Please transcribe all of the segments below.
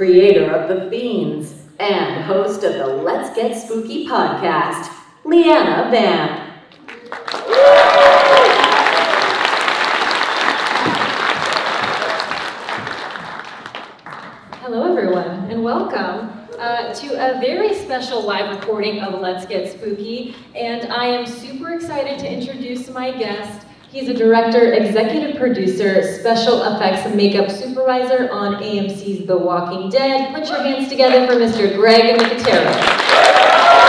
creator of The Fiends, and host of the Let's Get Spooky podcast, Leanna Vamp. Hello, everyone, and welcome uh, to a very special live recording of Let's Get Spooky. And I am super excited to introduce my guest. He's a director, executive producer, special effects and makeup supervisor on AMC's The Walking Dead. Put your hands together for Mr. Greg Nicotero.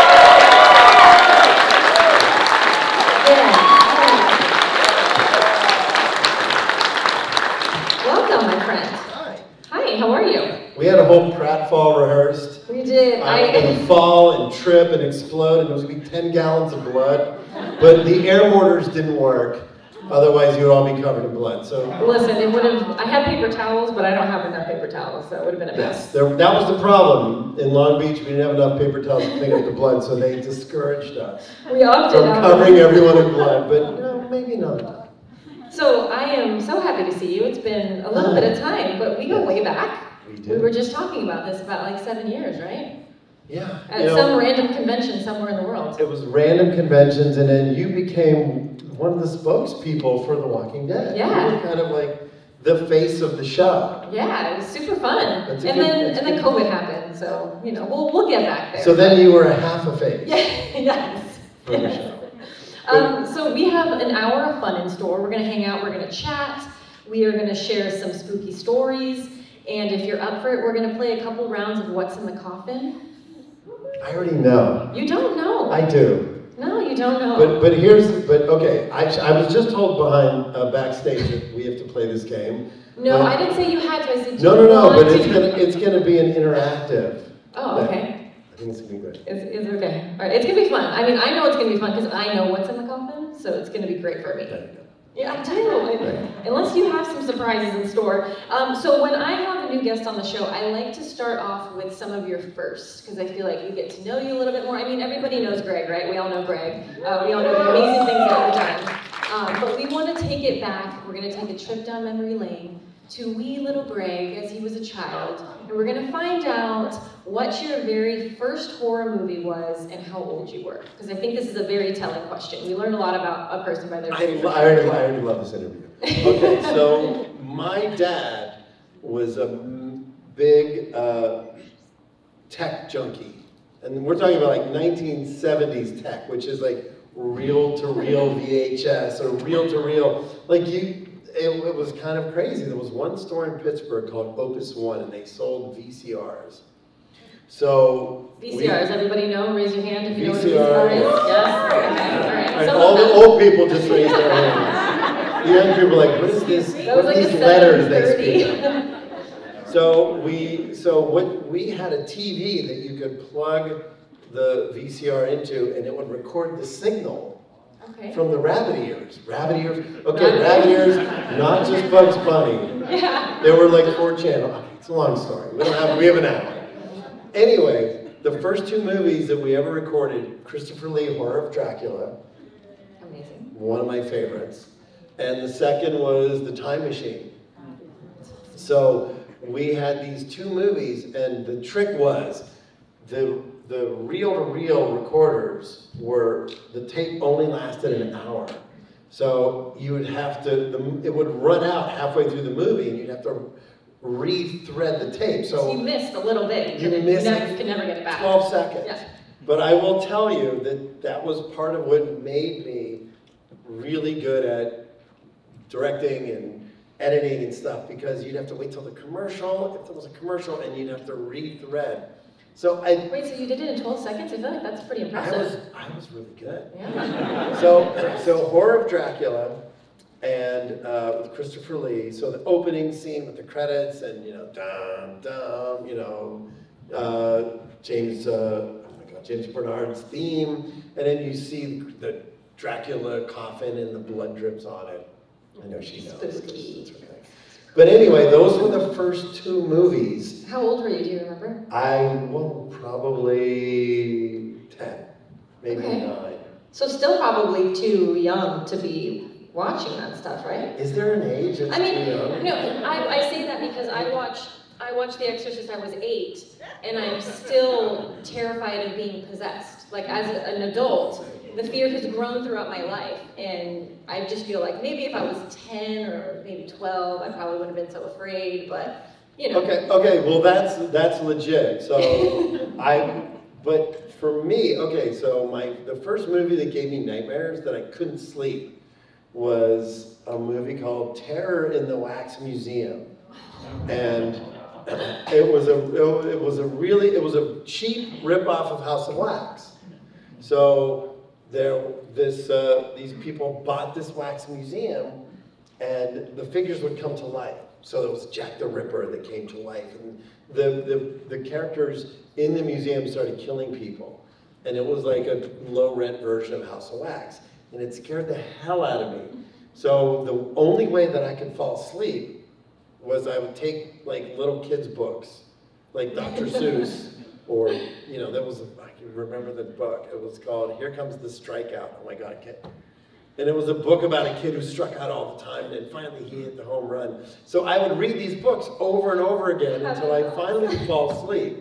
Welcome, my friend. Hi. Hi, how are you? We had a whole pratfall rehearsed. We did. Uh, I was gonna fall and trip and explode, and there was gonna be 10 gallons of blood. But the air mortars didn't work. Otherwise, you would all be covered in blood. So, Listen, it would have. I had paper towels, but I don't have enough paper towels, so it would have been a yes, mess. there, that was the problem. In Long Beach, we didn't have enough paper towels to clean up the blood, so they discouraged us We opted from out. covering everyone in blood. But, you know, maybe not. So I am so happy to see you. It's been a little bit of time, but we go Yes. way back. We We were just talking about this about like seven years, right? Yeah. At you know, some random convention somewhere in the world. It was random conventions, and then you became one of the spokespeople for The Walking Dead. Yeah. You were kind of like the face of the show. Yeah, it was super fun. That's a and good- then and then. COVID happened, so you know we'll we'll get back there. So then you were a half a face yeah, yes. for the show. Um, so we have an hour of fun in store. We're gonna hang out, we're gonna chat, we are gonna share some spooky stories, and if you're up for it, we're gonna play a couple rounds of What's in the Coffin. I already know. You don't know. I do. no, you don't know. But but here's but okay. I, I was just told behind uh, backstage that we have to play this game. no, but- I didn't say you had to. I said No no no. But it's gonna it's gonna be an interactive. Oh, thing. okay. I think it's gonna be good. It's, it's okay. All right, it's gonna be fun. I mean, I know it's gonna be fun because I know what's in the coffin, so it's gonna be great for me. You. Yeah, I do. Unless you have some surprises in store. Um, so when I have a new guest on the show, I like to start off with some of your firsts because I feel like we get to know you a little bit more. I mean, everybody knows Greg, right? We all know Greg. Uh, we all know the amazing things all the time. Um, but we want to take it back. We're going to take a trip down memory lane to wee little Greg as he was a child, and we're going to find out what your very first horror movie was and how old you were. Because I think this is a very telling question. We learn a lot about a person by their I, very I first already I already love this interview. Okay, so my dad was a big uh, tech junkie, and we're talking about like 1970s tech, which is like reel to reel VHS or reel to reel. Like you, it, it was kind of crazy. There was one store in Pittsburgh called Opus One, and they sold VCRs. So we- VCRs, everybody know? Raise your hand if you know what a VCR. VCR is. Yes? All right. All the old people just raised their hands. The young people are like, what is this? What like are these letters they 730. speak? So we, so what, we had a TV that you could plug the VCR into and it would record the signal Okay. from the rabbit ears. Rabbit ears, okay, Rabbit ears, not just Bugs Bunny. Yeah. There were like four channels. Okay, it's a long story. We don't have, we have an hour. Anyway, the first two movies that we ever recorded, Christopher Lee, Horror of Dracula, Amazing. one of my favorites. And the second was The Time Machine. So we had these two movies, and the trick was the the reel to reel recorders were the tape only lasted an hour. So you would have to the, it would run out halfway through the movie, and you'd have to re-thread the tape. So you missed a little bit. You could- missed never. You can never get it back. 12 seconds. Yeah. But I will tell you that that was part of what made me really good at directing and editing and stuff because you'd have to wait till the commercial, if there was a commercial, and you'd have to rethread. So I, Wait, so you did it in 12 seconds? I feel like that's pretty impressive. I was, I was really good. Yeah. So, so Horror of Dracula and uh, with Christopher Lee. So the opening scene with the credits and you know, dum dum, you know, uh, James, uh, oh my God, James Bernard's theme, and then you see the Dracula coffin and the blood drips on it. I know she knows. Spooky. But anyway, those were the first two movies. How old were you? Do you remember? I well, probably ten, maybe Okay. nine. So still probably too young to be watching that stuff, right? Is there an age? I mean, no, I, I say that because I watched, I watched The Exorcist, I was eight, and I'm still terrified of being possessed. Like, as an adult, the fear has grown throughout my life, and I just feel like maybe if I was ten or maybe twelve, I probably wouldn't have been so afraid, but, you know. Okay, okay, well, that's, that's legit, so I, but for me, okay, so my, the first movie that gave me nightmares that I couldn't sleep was a movie called Terror in the Wax Museum. And it was a, it was a really, it was a cheap ripoff of House of Wax. So there, this, uh, these people bought this wax museum and the figures would come to life. So there was Jack the Ripper that came to life, and the, the, the characters in the museum started killing people. And it was like a low rent version of House of Wax. And it scared the hell out of me. So the only way that I could fall asleep was I would take like little kids' books, like Dr. Seuss, or, you know, that was, I can remember the book. It was called Here Comes the Strikeout. Oh my God, can't. And it was a book about a kid who struck out all the time, and finally he hit the home run. So I would read these books over and over again until I finally would fall asleep.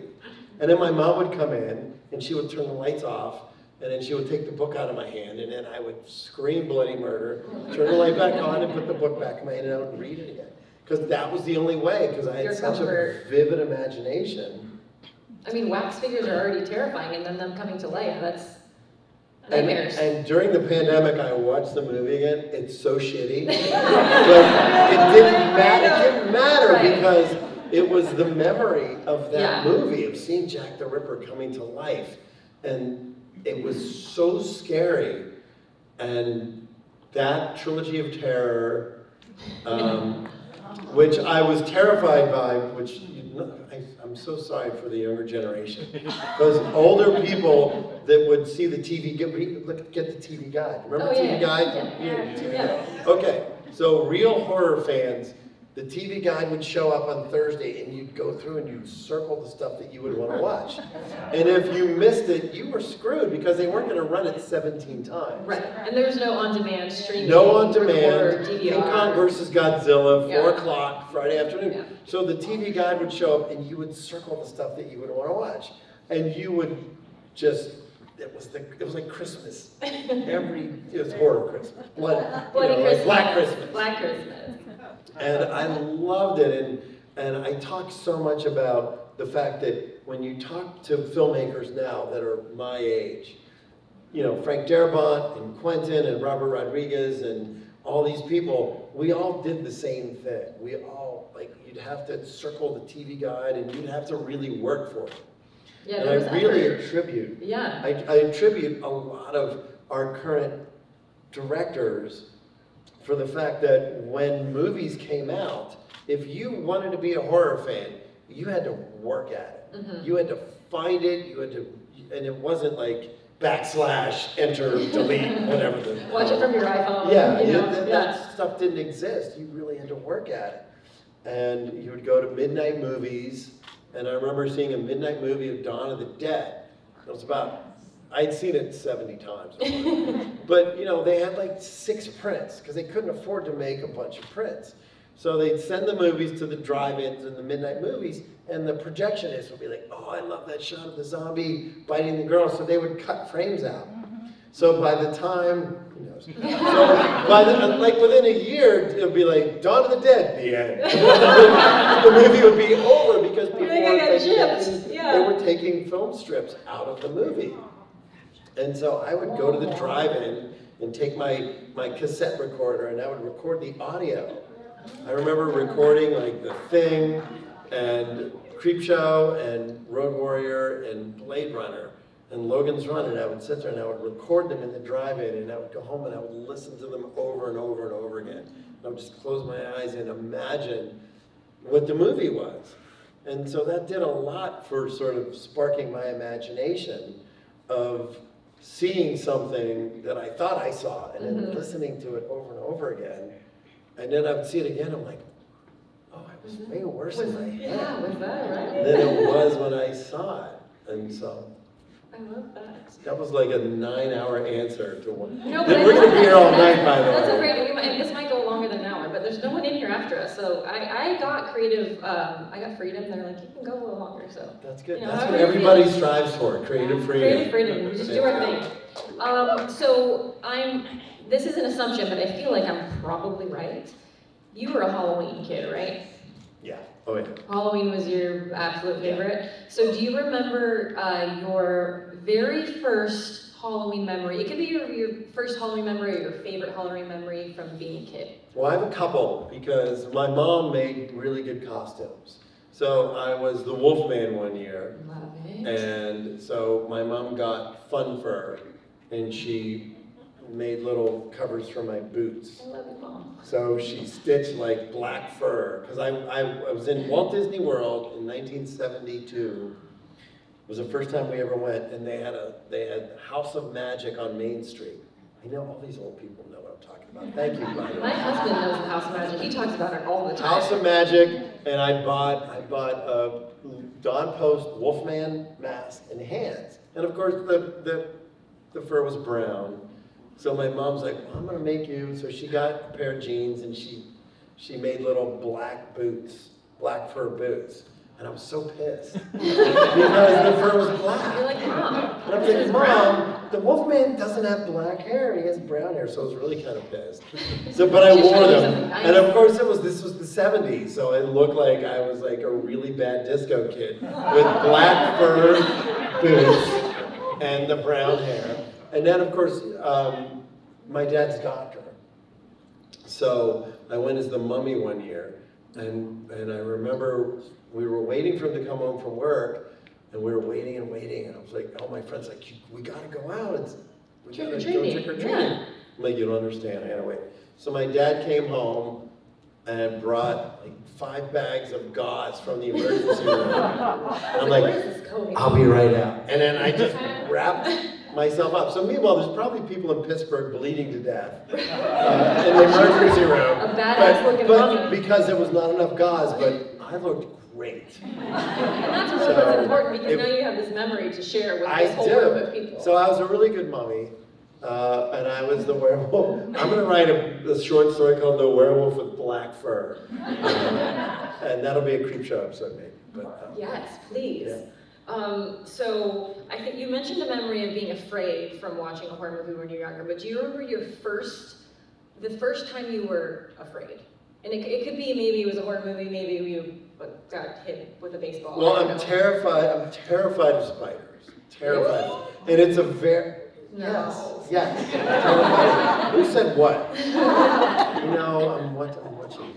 And then my mom would come in, and she would turn the lights off, and then she would take the book out of my hand, and then I would scream bloody murder, turn the light back on, and put the book back in my hand, and I would read it again. Because that was the only way, because I had Your such comfort. a vivid imagination. I mean, wax figures are already terrifying, and then them coming to life, that's And, nightmares. and during the pandemic, I watched the movie again. It's so shitty. but it didn't matter. It didn't matter Right. because it was the memory of that Yeah. movie of seeing Jack the Ripper coming to life, and it was so scary. And that trilogy of terror, um, which I was terrified by, which you know, I, I'm so sorry for the younger generation, because older people that would see the TV, get, look, get the TV guide. Remember Oh, yeah, TV guide? yeah. Yeah, TV Yeah. guide. Okay, so real horror fans, the TV guide would show up on Thursday, and you'd go through and you'd circle the stuff that you would want to watch. And if you missed it, you were screwed because they weren't going to run it 17 times. Right, and there's no on-demand streaming. No on demand. King DVR. Kong versus Godzilla, Yeah. four o'clock, Friday Yeah. So the TV guide would show up and you would circle the stuff that you would wanna watch. And you would just, it was the, it was like Christmas. Every, it was horror Christmas, blood, you know, like Christmas. Black Christmas. Black Christmas. And I loved it, and, and I talk so much about the fact that when you talk to filmmakers now that are my age, you know, Frank Darabont and Quentin and Robert Rodriguez and all these people, we all did the same thing. We all, like, you'd have to circle the TV guide and you'd have to really work for it. Yeah, And I really attribute Yeah, I, I attribute a lot of our current directors for the fact that when movies came out, if you wanted to be a horror fan, you had to work at it. Mhm. You had to find it, you had to, and it wasn't like backslash, enter, delete, whatever the. watch it from your iPhone. Yeah, you know, yeah. that stuff didn't exist. You really had to work at it. And you would go to midnight movies, and I remember seeing a midnight movie of Dawn of the Dead. It was about, I'd seen it 70 times. but, you know, they had like six prints because they couldn't afford to make a bunch of prints. So they'd send the movies to the drive-ins and the midnight movies, and the projectionist would be like, "Oh, I love that shot of the zombie biting the girl." So they would cut frames out. So by the time, who knows? So by the, like within a year, it would be like Dawn of the Dead, the end. the movie would be over because people were got taking, yeah. they were taking film strips out of the movie. And so I would go to the drive-in and take my, my cassette recorder and I would record the audio. I remember recording like The Thing and Creepshow and Road Warrior and Blade Runner and Logan's Run and I would sit there and I would record them in the drive-in and I would go home and I would listen to them over and over and over again. And I would just close my eyes and imagine what the movie was. And so that did a lot for sort of sparking my imagination of seeing something that I thought I saw and then Mhm. listening to it over and over again. And then I would see it again, I'm like, oh, it was way worse Was, than I yeah, was that right? than it was when I saw it. And so, love that. That was like a nine-hour answer to one. No, but We're gonna be here all night, by the way. That's okay. we might, this might go longer than an hour, but there's no one in here after us, so I, I got creative, um, I got freedom, they're like, you can go a little longer, so. That's good. You know, That's what everybody strives for, creative freedom. Creative freedom, we just do our thing. Um, so I'm, this is an assumption, but I feel like I'm probably right. You were a Halloween kid, right? Yeah, oh yeah. Halloween was your absolute favorite. So do you remember uh, your very first Halloween memory? It could be your, your first Halloween memory or your favorite Halloween memory from being a kid. Well, I have a couple because my mom made really good costumes. So I was the Wolfman one year, Love it. and so my mom got Fun Fur, and she made little covers for my boots. I love you, mom. So she stitched like black fur, because I, I, I was in Walt Disney World in 1972. It was the first time we ever went, and they had a they had House of Magic on Main Street. I know all these old people know what I'm talking about. Thank you, by the My husband knows the House of Magic. He talks about it all the time. House of Magic, and I bought I bought a Don Post Wolfman mask and hands, and of course the the the fur was brown. So my mom's like, well, I'm gonna make you. So she got a pair of jeans and she she made little black boots, black fur boots, and I was so pissed because the fur was You're black. like, mom. And I'm thinking, is brown." Mom, the Wolfman doesn't have black hair, he has brown hair, so I was really kind of pissed. So, but I wore trying to do them, and of course it was this was the '70s, so it looked like I was like a really bad disco kid with black fur boots and the brown hair. And then, of course, um, my dad's doctor. So I went as the mummy one year, and, and I remember we were waiting for him to come home from work, and we were waiting and waiting, and I was like, all my friends like, "You- we gotta go out, it's, we gotta go trick or treating. yeah. I'm like, you don't understand, I gotta wait. So my dad came home and brought like five bags of gauze from the emergency room. I'm like, is this COVID? I'll be right out. And then I just wrapped myself up. So meanwhile, there's probably people in Pittsburgh bleeding to death uh, in the emergency room. A badass But- looking But mummy. because there was not enough gauze, but I looked great. And that's really So, what's important because if- now you have this memory to share with I this whole group of do. people. So I was a really good mummy. Uh, and I was the werewolf. I'm gonna write a, a short story called "The Werewolf with Black Fur," Uh, and that'll be a creep show episode, maybe. But, um, Yes, please. Yeah. Um, so I think you mentioned the memory of being afraid from watching a horror movie when you were younger, but do you remember your first, the first time you were afraid? And it, it could be maybe it was a horror movie, maybe you got hit with a baseball. Well, I don't I'm know. terrified. I'm terrified of spiders. Terrified. And it's a very No. yes, yes. Who said what? You know, I'm what I'm watching.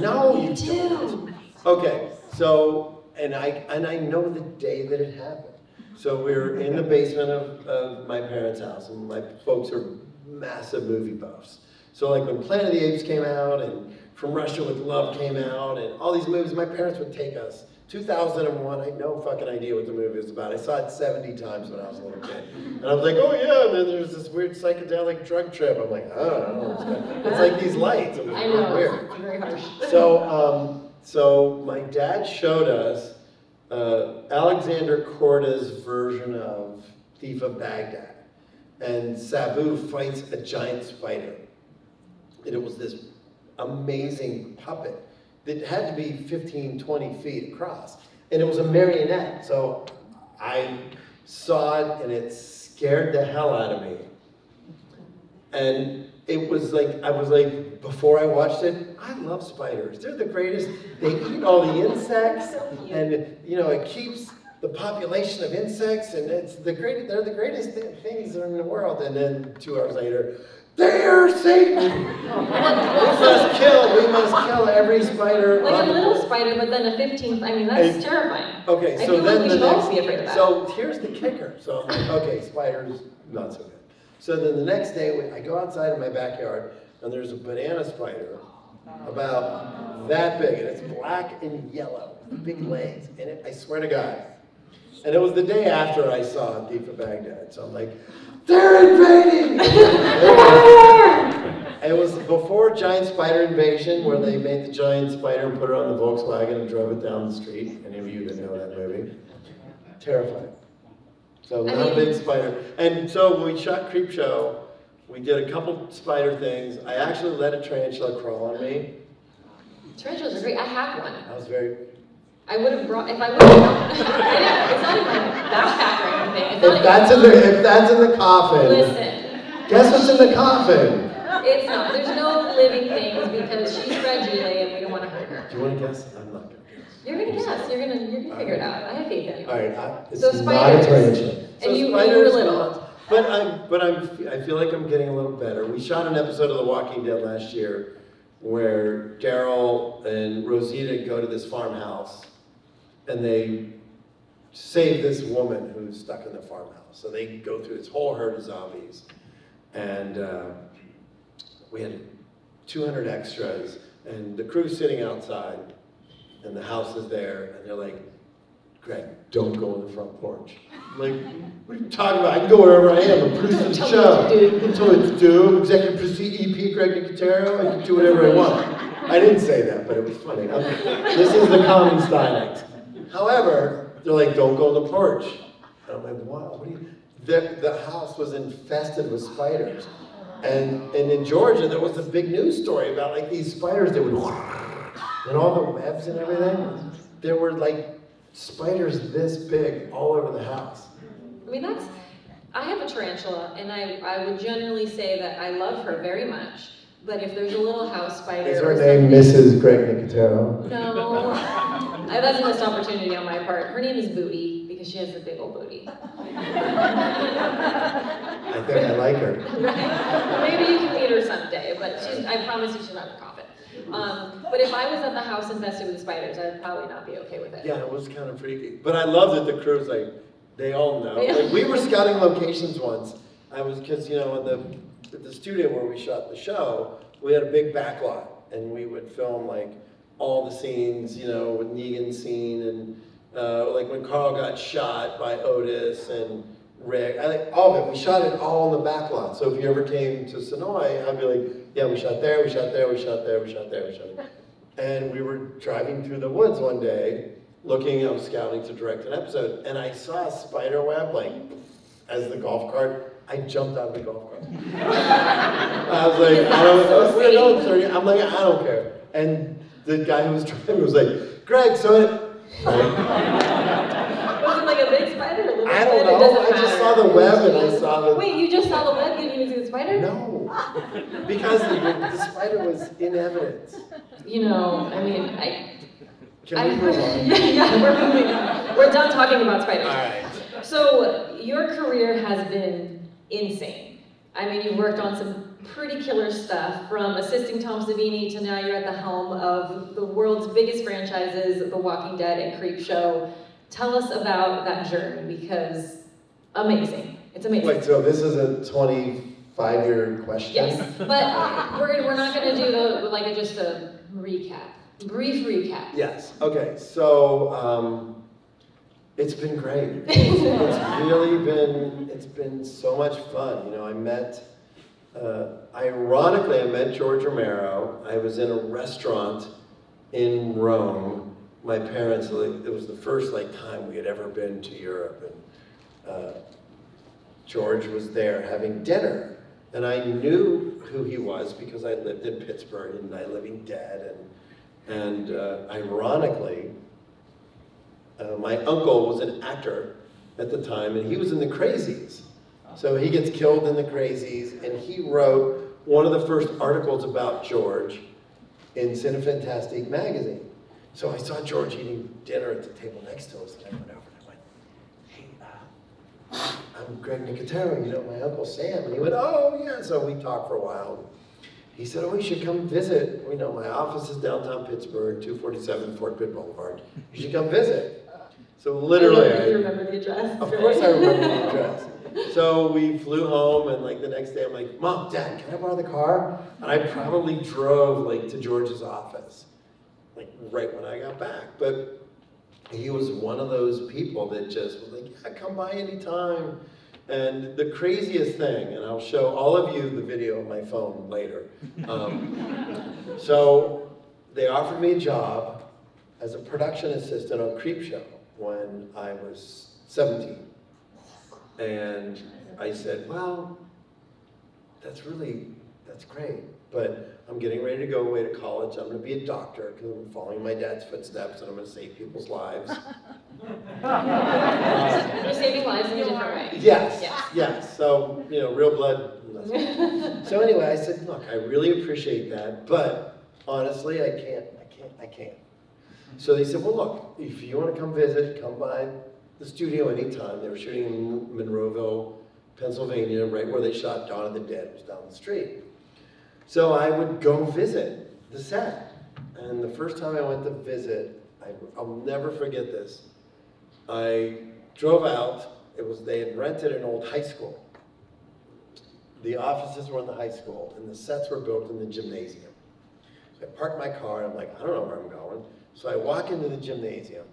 No, you don't. Okay, so and I and I know the day that it happened. So we're in the basement of, of my parents' house, and my folks are massive movie buffs. So like when Planet of the Apes came out, and From Russia with Love came out, and all these movies, my parents would take us. 2001, I had no fucking idea what the movie was about. I saw it 70 times when I was a little kid. And I was like, oh yeah, and then there's this weird psychedelic drug trip. I'm like, oh, I don't know It's like these lights. It was I know, weird. it's very harsh. So, um, so my dad showed us uh, Alexander Korda's version of Thief of Baghdad, and Sabu fights a giant spider, and it was this amazing puppet that had to be 15, 20 feet across, and it was a marionette. So I saw it, and it scared the hell out of me. And it was like, I was like, before I watched it, I love spiders. They're the greatest. They eat all the insects, and you know, it keeps the population of insects, and it's the great. They're the greatest thi- things in the world. And then two hours later, they are Satan. we must kill. We must kill every spider. Like a little spider, but then a 15th, I mean, that's And- terrifying. Okay, I so feel then like we the should all next, be afraid of that. so here's the kicker. So okay, spiders, not so good. So then the next day, I go outside in my backyard, and there's a banana spider about that big, and it's black and yellow, with big legs, and it, I swear to God. And it was the day after I saw of Baghdad, so I'm like, they're invading! It was before Giant Spider Invasion, where they made the giant spider and put it on the Volkswagen and drove it down the street. Any of you that know that movie? Terrifying. So I not a mean- big spider. And so we shot Creep Show, we did a couple spider things. I actually let a tarantula crawl on me. Tarantulas are great. I have one. I was very. I would have brought if I would have. it's not in my backpack or anything. It's If that's in the if that's in the coffin, Listen, guess what's in the coffin? it's not. There's no living things because she's fragile and we don't want to hurt her. Do you want to guess? I'm not gonna guess. You're gonna guess. You're gonna you're gonna figure it out. I have faith in you. All right, I, it's So not a spiders. tarantula. And So you- you were spiders, little. not- But I'm, but I'm, I feel like I'm getting a little better. We shot an episode of The Walking Dead last year where Daryl and Rosita go to this farmhouse and they save this woman who's stuck in the farmhouse. So they go through this whole herd of zombies. And uh, we had 200 extras and the crew's sitting outside and the house is there and they're like, Greg, don't go on the front porch. Like, what are you talking about? I can go wherever I am. I'm producing the Tell me show. what to do. I'm telling you what to do. I'm executive producer, EP, Greg Nicotero. I can do whatever I want. I didn't say that, but it was funny. Okay. This is the common dialect. However, they're like, don't go on the porch. And I'm like, wow, what do you? The, the house was infested with spiders. And, and in Georgia, there was a big news story about like these spiders that would, and all the webs and everything. There were like spiders this big all over the house. I mean that's. I have a tarantula, and I I would generally say that I love her very much. But if there's a little house spider, Is her name Mrs. Greg Nicotero? No, I, that's a missed opportunity on my part. Her name is Booty because she has a big old booty. I think I like her. Maybe you can meet her someday, but she's, I promise you she's not a coffin. Um, but if I was at the house infested with spiders, I'd probably not be okay with it. Yeah, it was kind of freaky. But I love that the crew's like, they all know. Like, we were scouting locations once. I was, because, you know, in the, at the studio where we shot the show, we had a big backlot. And we would film like all the scenes, you know, with Negan's scene and uh, like when Carl got shot by Otis and Rick. I think all of it. We shot it all in the back backlot. So if you ever came to Senoia, I'd be like, yeah, we shot there, we shot there, we shot there, we shot there, we shot there. And we were driving through the woods one day, looking, I was scouting to direct an episode, and I saw a spider web, like, as the golf cart. I jumped out of the golf cart. I was like, I don't So adults, sweet. thirty- I'm like, I don't care. And the guy who was driving was like, Greg, so it like a big spider or a little I don't spider? Know. I just matter. saw the web and I saw the- Wait, you just saw the web? You didn't even see the spider? no, because the, the spider was in evidence. You know, I mean, I. Can I we move on? yeah, yeah, we're moving on. We're done talking about spiders. All right. So your career has been insane. I mean, you've worked on some pretty killer stuff, from assisting Tom Savini to now you're at the helm of the world's biggest franchises, The Walking Dead and Creep Show. Tell us about that journey because amazing. It's amazing. Wait, so this is a 25 year question? Yes, but we're, we're not gonna do the, like a, just a recap, brief recap. Yes. Okay. So um, it's been great. it's really been it's been so much fun. You know, I met. Uh, ironically, I met George Romero. I was in a restaurant in Rome. My parents, it was the first like time we had ever been to Europe, and uh, George was there having dinner, and I knew who he was because I lived in Pittsburgh in Night Living Dead, and and uh, ironically, uh, my uncle was an actor at the time, and he was in the Crazies. So he gets killed in the Crazies, and he wrote one of the first articles about George in Cinefantastique magazine. So I saw George eating dinner at the table next to us, and I went over and I went, "Hey, uh, I'm Greg Nicotero, you know my uncle Sam," and he went, "Oh yeah." So we talked for a while. He said, "Oh, you should come visit. You know, my office is downtown Pittsburgh, 247 Fort Pitt Boulevard. You should come visit." So literally, You I, remember the address? of course I remember the address. So we flew home, and like the next day, I'm like, "Mom, Dad, can I borrow the car?" And I probably drove like to George's office, like right when I got back. But he was one of those people that just was like, "Yeah, come by anytime." And the craziest thing, and I'll show all of you the video on my phone later. Um, so they offered me a job as a production assistant on Creep Show when I was 17. And I said, well, that's really, that's great, but I'm getting ready to go away to college. I'm gonna be a doctor because I'm following my dad's footsteps and I'm gonna save people's lives. You're saving lives in a different way. Yes, Yes. yes, so, you know, real blood. So anyway, I said, look, I really appreciate that, but honestly, I can't, I can't, I can't. So they said, well, look, if you wanna come visit, come by the studio anytime. They were shooting in Monroeville, Pennsylvania, right where they shot Dawn of the Dead, it was down the street. So I would go visit the set. And the first time I went to visit, I, I'll never forget this. I drove out, it was, they had rented an old high school. The offices were in the high school, and the sets were built in the gymnasium. So I parked my car, and I'm like, I don't know where I'm going. So I walk into the gymnasium,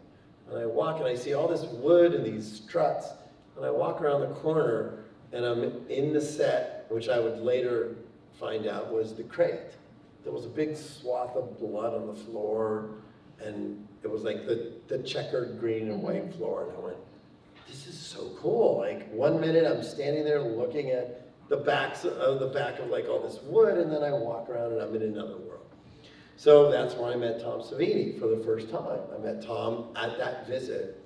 and I walk and I see all this wood and these struts, and I walk around the corner, and I'm in the set, which I would later find out was the crate. There was a big swath of blood on the floor, and it was like the, the checkered green and white mm-hmm. floor, and I went, this is so cool. Like one minute I'm standing there looking at the backs of the back of like all this wood, and then I walk around and I'm in another world. So that's where I met Tom Savini for the first time. I met Tom at that visit.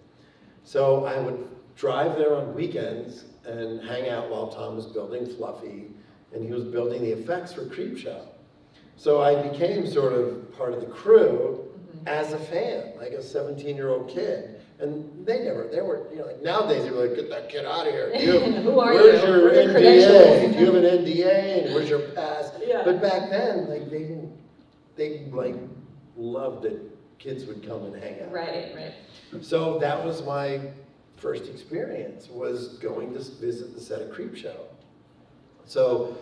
So I would drive there on weekends and hang out while Tom was building Fluffy, and he was building the effects for Creepshow. So I became sort of part of the crew mm-hmm. as a fan, like a 17-year-old kid. And they never, they were, you know, like nowadays they're like, get that kid out of here. You Who are where's you? your NDA? Do you have an NDA? And where's your pass? Yeah. But back then, like they didn't, they like loved that kids would come and hang out. Right, right. So that was my first experience, was going to visit the set of Creepshow. So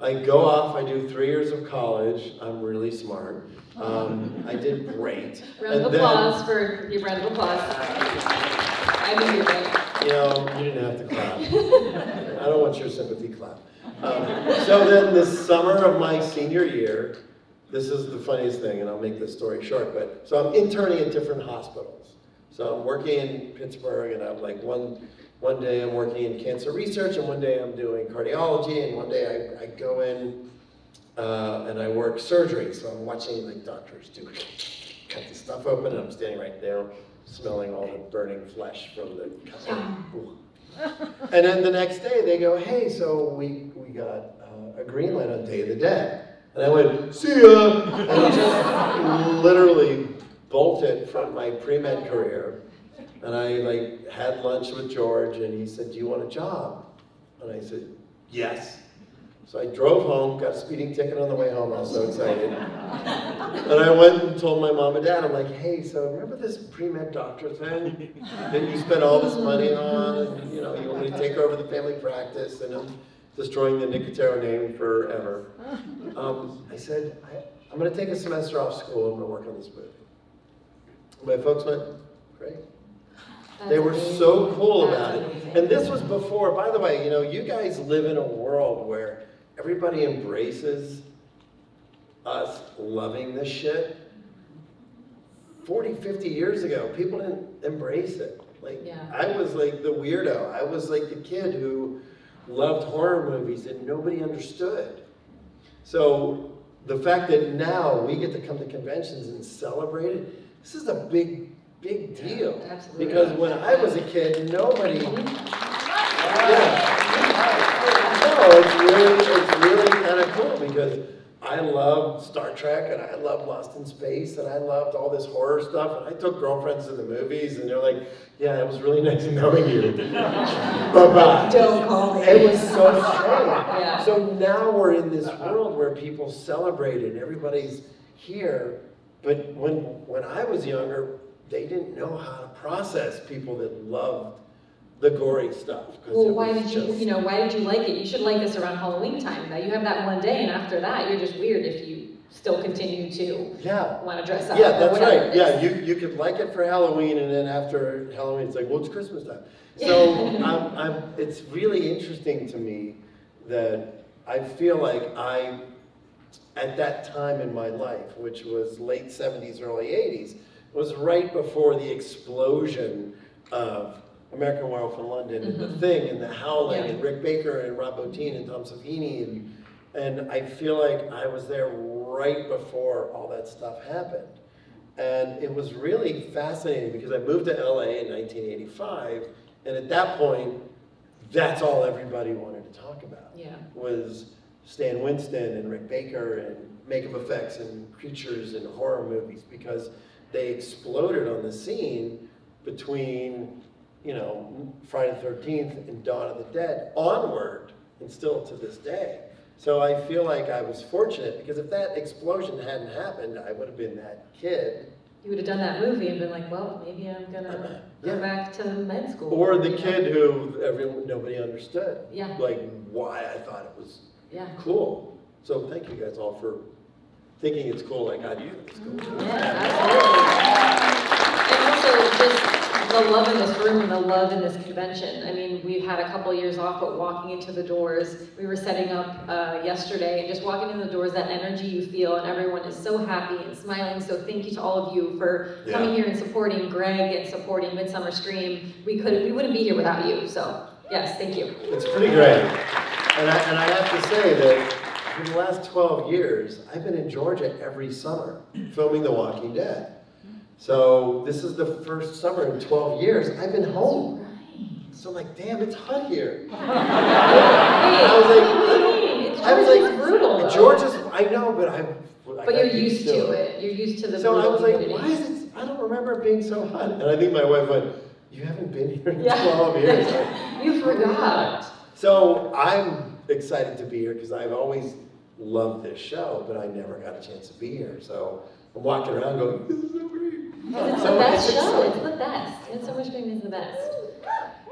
I go off, I do three years of college, I'm really smart. Um, I did great. Round of applause for your round of applause. I deserve it. You know, you didn't have to clap. I don't want your sympathy clap. Um, so then the summer of my senior year, this is the funniest thing, and I'll make this story short, but, so I'm interning at different hospitals. So I'm working in Pittsburgh, and I'm like, one, one day I'm working in cancer research, and one day I'm doing cardiology, and one day I, I go in uh, and I work surgery. So I'm watching like doctors do cut the stuff open, and I'm standing right there smelling all the burning flesh from the cut. And then the next day they go, hey, so we, we got uh, a green light on Day of the Dead. And I went, see ya! And I just literally bolted from my pre-med career. And I like had lunch with George and he said, do you want a job? And I said, yes. So I drove home, got a speeding ticket on the way home, I was so excited. And I went and told my mom and dad, I'm like, hey, so remember this pre-med doctor thing that you spent all this money on? And, you know, you want me to take over the family practice and I'm destroying the Nicotero name forever. Um, I said, I, I'm gonna take a semester off school, I'm gonna work on this movie. My folks went, great. They were so cool about it. And this was before, by the way, you know, you guys live in a world where everybody embraces us loving this shit. 40, 50 years ago, people didn't embrace it. Like, Yeah. I was like the weirdo. I was like the kid who loved horror movies and nobody understood. So the fact that now we get to come to conventions and celebrate it, this is a big, big deal. Absolutely. Because when I was a kid, nobody. Mm-hmm. Yeah. No, it's really, it's really kind of cool because I loved Star Trek and I loved Lost in Space and I loved all this horror stuff. And I took girlfriends to the movies and they're like, yeah, it was really nice knowing you. Bye-bye. Don't call me. It was so strange. Yeah. So now we're in this world where people celebrate and everybody's here. But when, when I was younger, they didn't know how to process people that loved the gory stuff. Well, why did you, you know, why did you like it? You should like this around Halloween time. That you have that one day, and after that, you're just weird if you still continue to Yeah. want to dress up. Yeah, that's right. Yeah, you, you could like it for Halloween, and then after Halloween, it's like, well, it's Christmas time. So I'm, I'm, it's really interesting to me that I feel like I, at that time in my life, which was late 70s, early 80s, was right before the explosion of American Werewolf in London and The Mhm. Thing and The Howling Yeah. and Rick Baker and Rob Bottin and Tom Savini and and I feel like I was there right before all that stuff happened. And it was really fascinating because I moved to LA in 1985 and at that point that's all everybody wanted to talk about Yeah. was Stan Winston and Rick Baker and makeup effects and creatures and horror movies because they exploded on the scene between, you know, Friday the 13th and Dawn of the Dead onward and still to this day. So I feel like I was fortunate because if that explosion hadn't happened, I would have been that kid. You would have done that movie and been like, well, maybe I'm gonna Yeah. go back to med school. Or the you know? kid who everyone, nobody understood. Yeah. Like why I thought it was Yeah. Cool. So thank you guys all for thinking it's cool like I do. It's cool. Yes, absolutely. And also just the love in this room and the love in this convention. I mean, we've had a couple years off, but walking into the doors, we were setting up uh, yesterday, and just walking in the doors, that energy you feel, and everyone is so happy and smiling. So thank you to all of you for coming here and supporting Greg and supporting Midsummer Scream. We could we wouldn't be here without you. So yes, thank you. It's pretty great. And I, and I have to say that for the last 12 years, I've been in Georgia every summer filming The Walking Dead. So this is the first summer in 12 years I've been home. So I'm like, damn, it's hot here. I was like, what do you mean? It's I was Georgia's like, brutal. Georgia's, I know, but I'm. I But you're used to it. You're used to the So I was like, community. why is it, I don't remember it being so hot. And I think my wife went, you haven't been here in Yeah. 12 years. You forgot. So I'm excited to be here because I've always loved this show, but I never got a chance to be here. So I'm walking around going, this is so great. It's So the best show. It's the best. It's so much Scream is the best.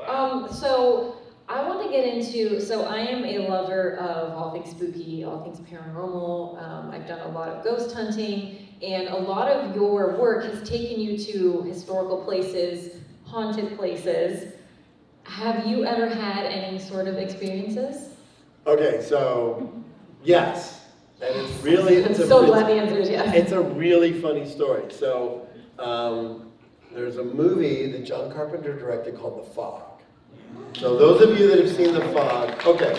Um, so I want to get into. So I am a lover of all things spooky, all things paranormal. Um, I've done a lot of ghost hunting, and a lot of your work has taken you to historical places, haunted places. Have you ever had any sort of experiences? Okay, so yes. And it's really, I'm it's a, so it's- glad the answer is yes. It's a really funny story. So, um, there's a movie that John Carpenter directed called The Fog. So, those of you that have seen The Fog, okay.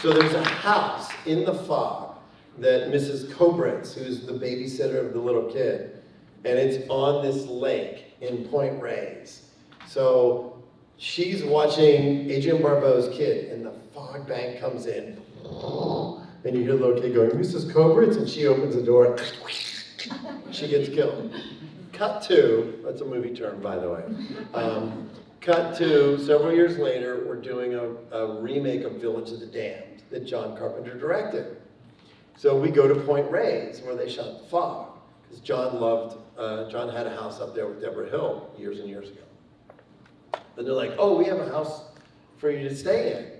So, there's a house in The Fog that Mrs. Kobritz, who's the babysitter of the little kid, and it's on this lake in Point Reyes. So, she's watching Adrienne Barbeau's kid, and the fog bank comes in. And you hear the little kid going, Mrs. Kobritz, and she opens the door. She gets killed. Cut to, that's a movie term, by the way. Um, cut to, several years later, we're doing a, a remake of Village of the Damned that John Carpenter directed. So we go to Point Reyes, where they shot The Fog, because John loved, uh, John had a house up there with Debra Hill years and years ago. And they're like, oh, we have a house for you to stay in.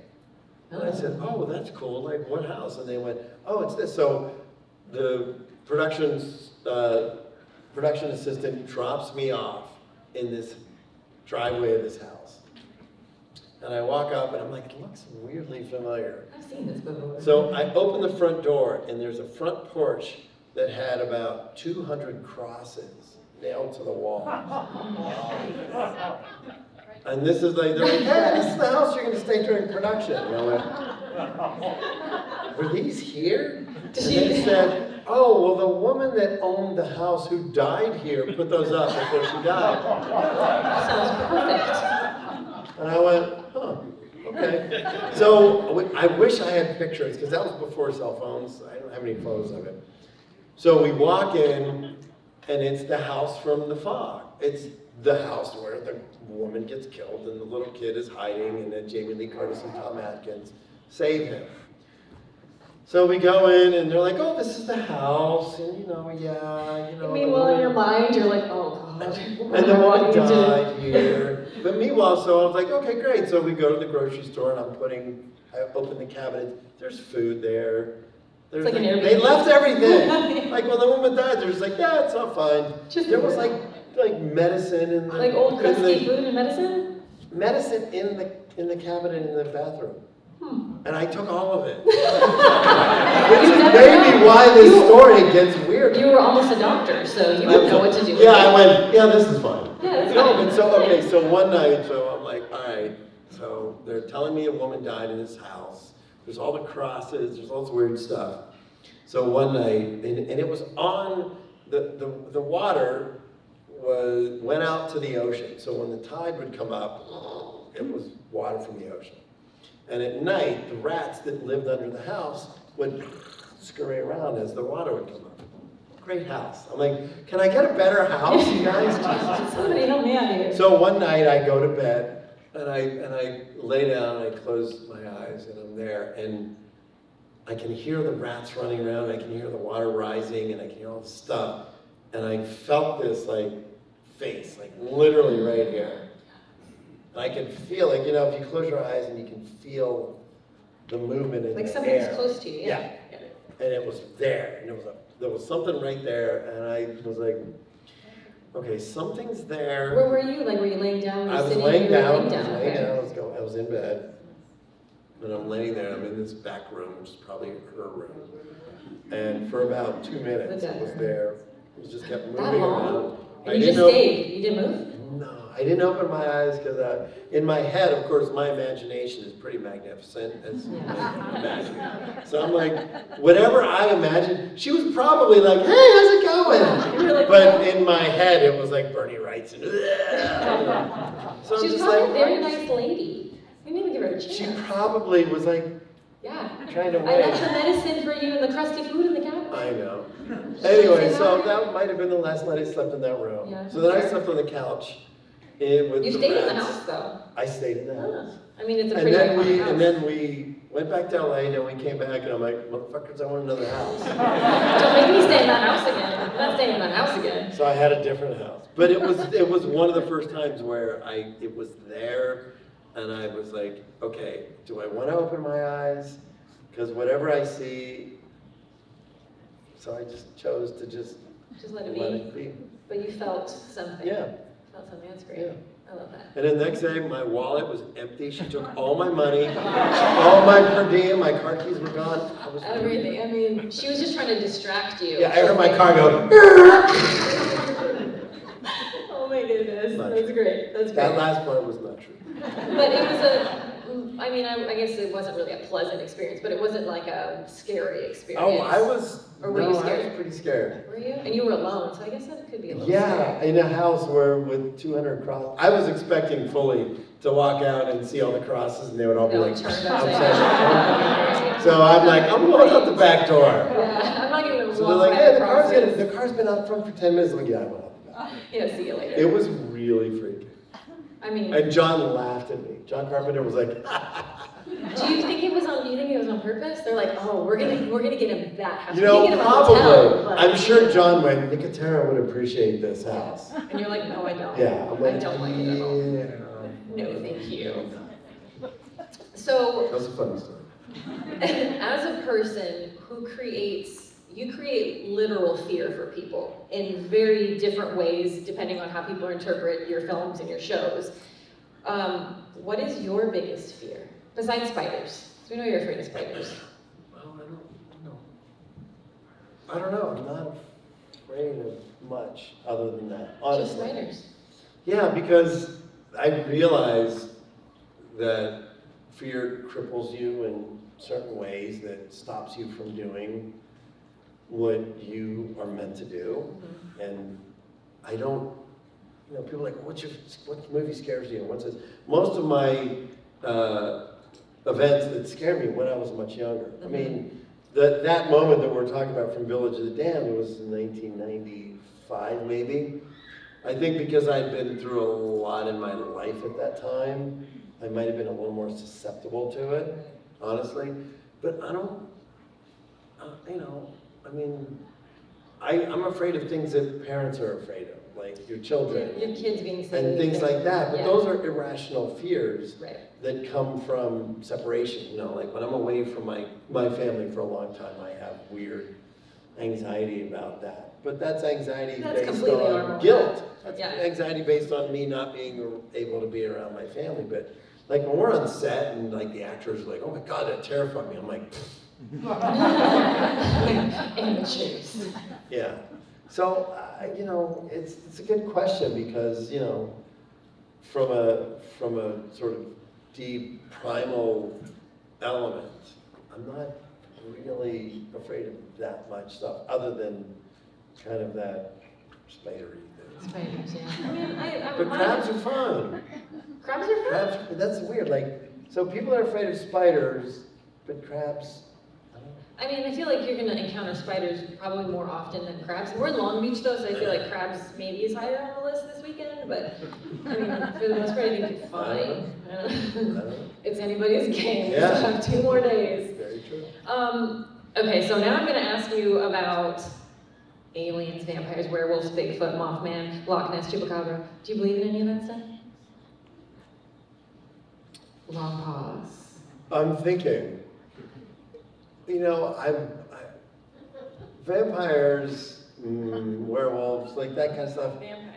And I said, oh, that's cool, like what house? And they went, oh, it's this. So the production's, uh, production assistant drops me off in this driveway of this house. And I walk up and I'm like, it looks weirdly familiar. I've seen this before. So I open the front door and there's a front porch that had about 200 crosses nailed to the wall. And this is like, they're like, hey, this is the house you're gonna stay during production. And I went, were these here? And they said, oh, well, the woman that owned the house who died here put those up before she died. Sounds perfect. And I went, huh, okay. So I wish I had pictures, because that was before cell phones. I don't have any photos of it. So we walk in, and it's the house from the fog. It's the house where the woman gets killed, and the little kid is hiding, and then Jamie Lee Curtis and Tom Atkins save him. So we go in, and they're like, oh, this is the house, and you know, yeah, you know. Meanwhile, in your mind, you're like, oh god. and the woman died here. But meanwhile, so I was like, okay, great. So we go to the grocery store and I'm putting, I open the cabinet. There's food there. There's like an they left everything. like when the woman died, they're just like, yeah, it's all fine. Just there was like like medicine in the Like old crusty food and medicine? medicine in the in the cabinet in the bathroom. Hmm. And I took all of it. Which is maybe know. why this You- story gets weird. You were almost a doctor, so you would know what to do. with Yeah, I went, yeah, this is fine. Yeah, no, but so, okay, so one night, so I'm like, all right, so they're telling me a woman died in this house. There's all the crosses, there's all this weird stuff. So one night, and, and it was on, the, the, the water was, went out to the ocean. So when the tide would come up, it was water from the ocean. And at night, the rats that lived under the house would scurry around as the water would come up. Great house. I'm like, can I get a better house, you guys? Somebody help me out here. So one night I go to bed and I and I lay down and I close my eyes and I'm there and I can hear the rats running around, I can hear the water rising and I can hear all the stuff. And I felt this like face, like literally right here. And I can feel like, you know, if you close your eyes and you can feel the movement in Like the somebody's air. close to you, yeah. Yeah. And it was there, and it was a, there was something right there, and I was like, okay, something's there. Where were you? Like, were you laying down? I was laying down, I was laying okay. down, I was going, I was in bed. And I'm laying there, I'm in this back room, which is probably her room. And for about two minutes, it was there, it was just kept moving That around. I you just know- stayed. You didn't move. No, I didn't open my eyes because uh, in my head, of course, my imagination is pretty magnificent. Can. So I'm like, whatever I imagined, she was probably like, "Hey, how's it going?" You were like, But in my head, it was like Bernie Wrightson's. And, so She's probably like, a very nice lady. We need to give her a chance. She probably was like Yeah. trying to I left the medicine for you and the crusty food in the couch. I know. Anyway, so that might have been the last night I slept in that room. Yeah. So then I slept on the couch. In with You stayed in the house though. I stayed in the house. I mean, it's a And pretty then we, house. and then we went back to LA, and then we came back, and I'm like, motherfuckers, I want another house. Don't make me stay in that house again. I'm not staying in that house again. So I had a different house. But it was, it was one of the first times where I, it was there, and I was like, okay, do I want to open my eyes? Because whatever I see, so I just chose to just Just let it let be. it be. But you felt something. Yeah, Felt something. That's great. yeah. I love that. And then the next day, my wallet was empty. She took all my money, all my per diem, my car keys were gone. I was Everything. I mean, she was just trying to distract you. Yeah, I heard my car go. Oh my goodness. That's great. That's That last part was not true. But it was a, I mean, I, I guess it wasn't really a pleasant experience, but it wasn't like a scary experience. Oh, I was. Or were no, you I scared? was pretty scared. Were you? And you were alone, so I guess that could be a little Yeah, scary. in a house where with 200 crosses. I was expecting fully to walk out and see all the crosses, and they would all be No, like turned upside upside down. down. So I'm like, I'm going out the back door. Yeah, I'm not gonna So walk they're like, by hey, the car's gonna, the car's been out front for 10 minutes. I'm like, yeah, I went out the back. Yeah, see you later. It was really freaky. I mean, And John laughed at me. John Carpenter was like, do you think it was on? You think it was on purpose? They're like, oh, we're gonna, we're gonna get him that house. you know, can get him a hotel, probably. I'm sure John went, Nicotero would appreciate this house. And you're like, no, I don't. Yeah, I'm I like, don't like it at all. yeah. No, thank you. So, That was a funny story. as a person who creates, you create literal fear for people in very different ways depending on how people interpret your films and your shows. Um, what is your biggest fear besides spiders? 'Cause we know you're afraid of spiders. Well, I don't know. I don't know. I'm not afraid of much other than that, Just spiders. Yeah, because I realize that fear cripples you in certain ways that stops you from doing what you are meant to do. And I don't, you know, people are like, what's your, what movie scares you? What's this? Most of my uh, events that scared me when I was much younger. I mean, that, that moment that we're talking about from Village of the Damned was in 1995, maybe. I think because I'd been through a lot in my life at that time, I might have been a little more susceptible to it, honestly. But I don't, uh, you know, I mean, I, I'm afraid of things that parents are afraid of, like your children Your kids being silly. and things like that. But Yeah. those are irrational fears Right. that come from separation. You know, like when I'm away from my, my family for a long time, I have weird anxiety about that. But that's anxiety That's based on normal. guilt. That's Yeah. anxiety based on me not being able to be around my family. But like when we're on set and like the actors are like, oh my God, that terrified me. I'm like, Amateurs. yeah. So, uh, you know, it's, it's a good question because, you know, from a, from a sort of deep primal element, I'm not really afraid of that much stuff, other than kind of that spidery thing. Spiders, yeah. I mean, I, I But crabs are fun. Crabs are fun. Crabs, that's weird, like, so people are afraid of spiders, but crabs, I don't know. I mean, I feel like you're gonna encounter spiders probably more often than crabs. We're in Long Beach though, so I feel like crabs maybe is higher on the list this weekend, but I mean, for the most part, I think you're fine. I don't. It's anybody's game. Yeah. have two more days. Very true. Um, okay, so now I'm gonna ask you about aliens, vampires, werewolves, Bigfoot, Mothman, Loch Ness, Chupacabra. Do you believe in any of that stuff? Long pause. I'm thinking, you know, I'm, I, vampires, mm, werewolves, like that kind of stuff. Vampires.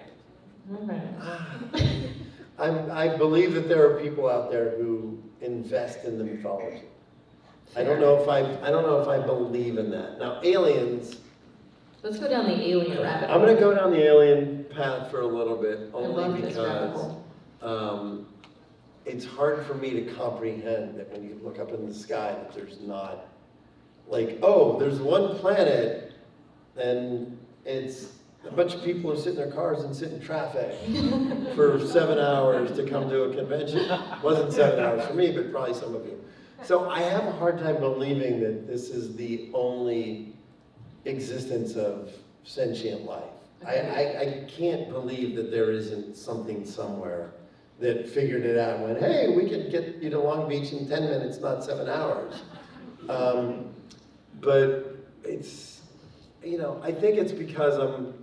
Okay. I'm, I believe that there are people out there who invest in the mythology. I don't know if I, I don't know if I believe in that. Now, aliens, Let's go down the alien rabbit I'm gonna go down the alien path for a little bit, I only because, um, it's hard for me to comprehend that when you look up in the sky that there's not, like, oh, there's one planet, and it's a bunch of people who sit in their cars and sit in traffic for seven hours to come to a convention. Wasn't seven hours for me, but probably some of you. So I have a hard time believing that this is the only existence of sentient life. I, I, I can't believe that there isn't something somewhere that figured it out and went, hey, we could get you to Long Beach in 10 minutes, not seven hours. Um, but it's, you know, I think it's because I'm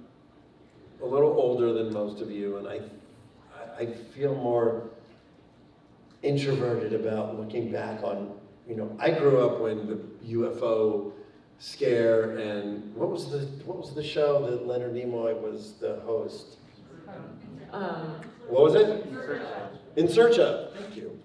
a little older than most of you, and I, I- I feel more introverted about looking back on, you know, I grew up when the UFO scare and what was the what was the show that Leonard Nimoy was the host? Um, What was it? In Search of. Thank you.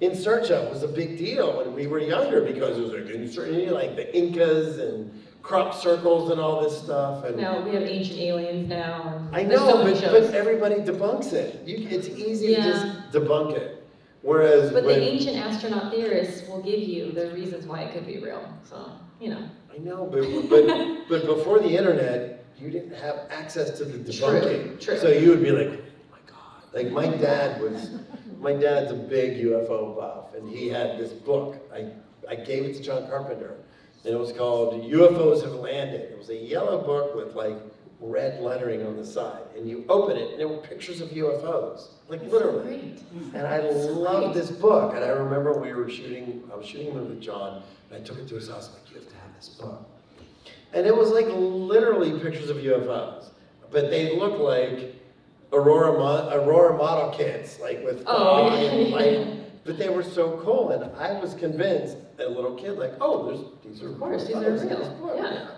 In Search of was a big deal when we were younger because it was like, in search, like the Incas and crop circles and all this stuff. And now we have ancient aliens now. I know, so but, but everybody debunks it. You, it's easy to just debunk it. Whereas But when, the ancient astronaut theorists will give you the reasons why it could be real. So, you know. I know, but, but, but before the internet, you didn't have access to the debunking. true. So you would be like, oh my God. Like my dad was, my dad's a big UFO buff, and he had this book. I, I gave it to John Carpenter, and it was called UFOs Have Landed. It was a yellow book with like red lettering on the side, and you open it, and there were pictures of UFOs, like literally. And I loved this book. And I remember we were shooting, I was shooting it with John, and I took it to his house. I'm like, you have to have this book. And it was like literally pictures of UFOs. But they looked like Aurora, mo- Aurora model kits, like with Oh, fog and light. But they were so cool. And I was convinced, a little kid, like, oh, there's, these are Of course, these are real. this. Yeah.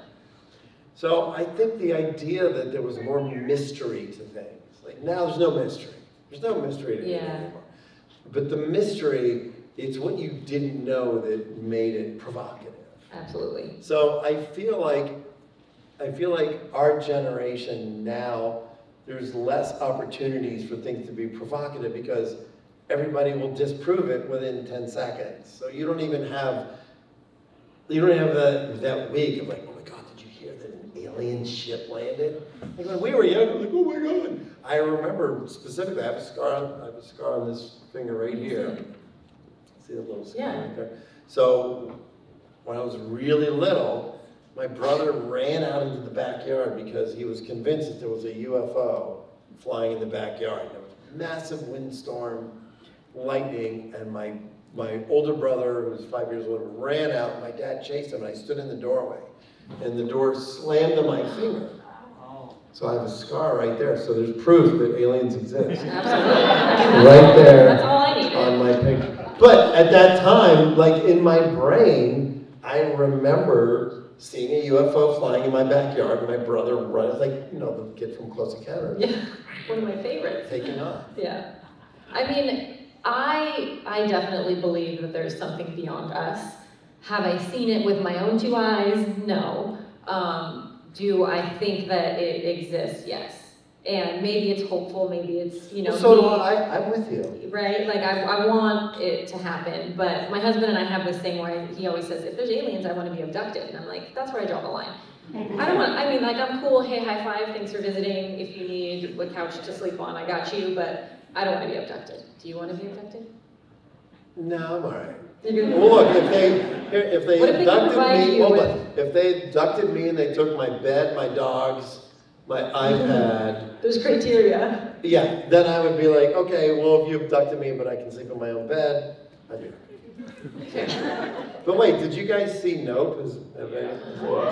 So I think the idea that there was more mystery to things, like now there's no mystery. There's no mystery to Yeah. anymore. But the mystery, it's what you didn't know that made it provocative. Absolutely. So I feel like, I feel like our generation now, there's less opportunities for things to be provocative because everybody will disprove it within 10 seconds. So you don't even have, you don't have that, that week of like, oh my God, did you hear that an alien ship landed? Like when we were young, we were like, oh my God. I remember specifically, I have a scar on, I have a scar on this finger right here. See the little scar Yeah. right there? So when I was really little, my brother ran out into the backyard because he was convinced that there was a UFO flying in the backyard. There was a massive windstorm, lightning, and my, my older brother, who was five years older, ran out. My dad chased him, and I stood in the doorway. And the door slammed on my finger. So I have a scar right there. So there's proof that aliens exist. Right there That's all I needed. on my picture. But at that time, like in my brain, I remember seeing a UFO flying in my backyard, my brother runs like, you know, the kid from Close Encounters, Yeah. One of my favorites. taking off. Yeah. I mean, I I definitely believe that there's something beyond us. Have I seen it with my own two eyes? No. Um, do I think that it exists? Yes. And maybe it's hopeful, maybe it's, you know. Well, so do me- I, I'm with you. Right? Like I, I want it to happen, but my husband and I have this thing where he always says, if there's aliens, I want to be abducted. And I'm like, that's where I draw the line. Mm-hmm. I don't want, I mean, like, I'm cool, hey, high five, thanks for visiting. If you need a couch to sleep on, I got you, but I don't want to be abducted. Do you want to be abducted? No, I'm all right. Well, look, if they, if they What if they can abducted provide me, you with- If they abducted me and they took my bed, my dogs, my iPad, There's criteria. yeah, then I would be like, okay, well, if you abducted me, but I can sleep in my own bed, I'd be. But wait, did you guys see Nope? Is- have any- All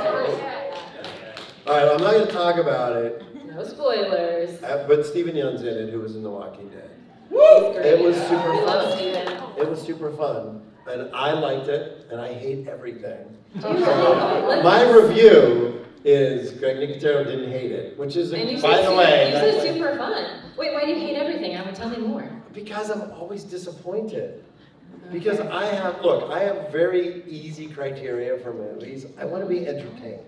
right, I'm not gonna talk about it, No spoilers. uh, but Steven Yeun's in it, who was in The Walking Dead. Woo! It was super We love fun. It was super fun, and I liked it, and I hate everything. Do you know? Let's- My review is Greg Nicotero didn't hate it, which is, And by the way, you that's super fun. Wait, why do you hate everything? I would tell me more. because I'm always disappointed. Because I have, look, I have very easy criteria for movies. I want to be entertained.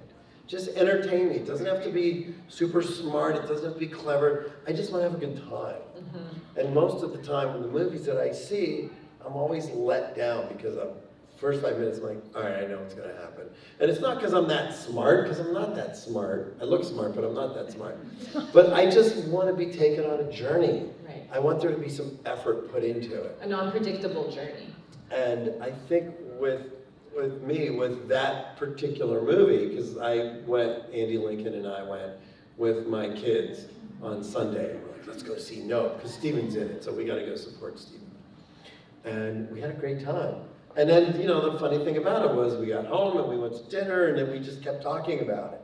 Just entertain me. It doesn't have to be super smart. It doesn't have to be clever. I just want to have a good time. Mm-hmm. And most of the time, in the movies that I see, I'm always let down because I'm first five minutes, I'm like, all right, I know what's gonna happen. And it's not because I'm that smart, because I'm not that smart. I look smart, but I'm not that smart. But I just want to be taken on a journey. Right. I want there to be some effort put into it. A non-predictable journey. And I think with with me, with that particular movie, because I went, Andy Lincoln and I went with my kids on Sunday. We're like, let's go see Nope, because Steven's in it, so we got to go support Steven. And we had a great time. And then, you know, the funny thing about it was we got home and we went to dinner and then we just kept talking about it.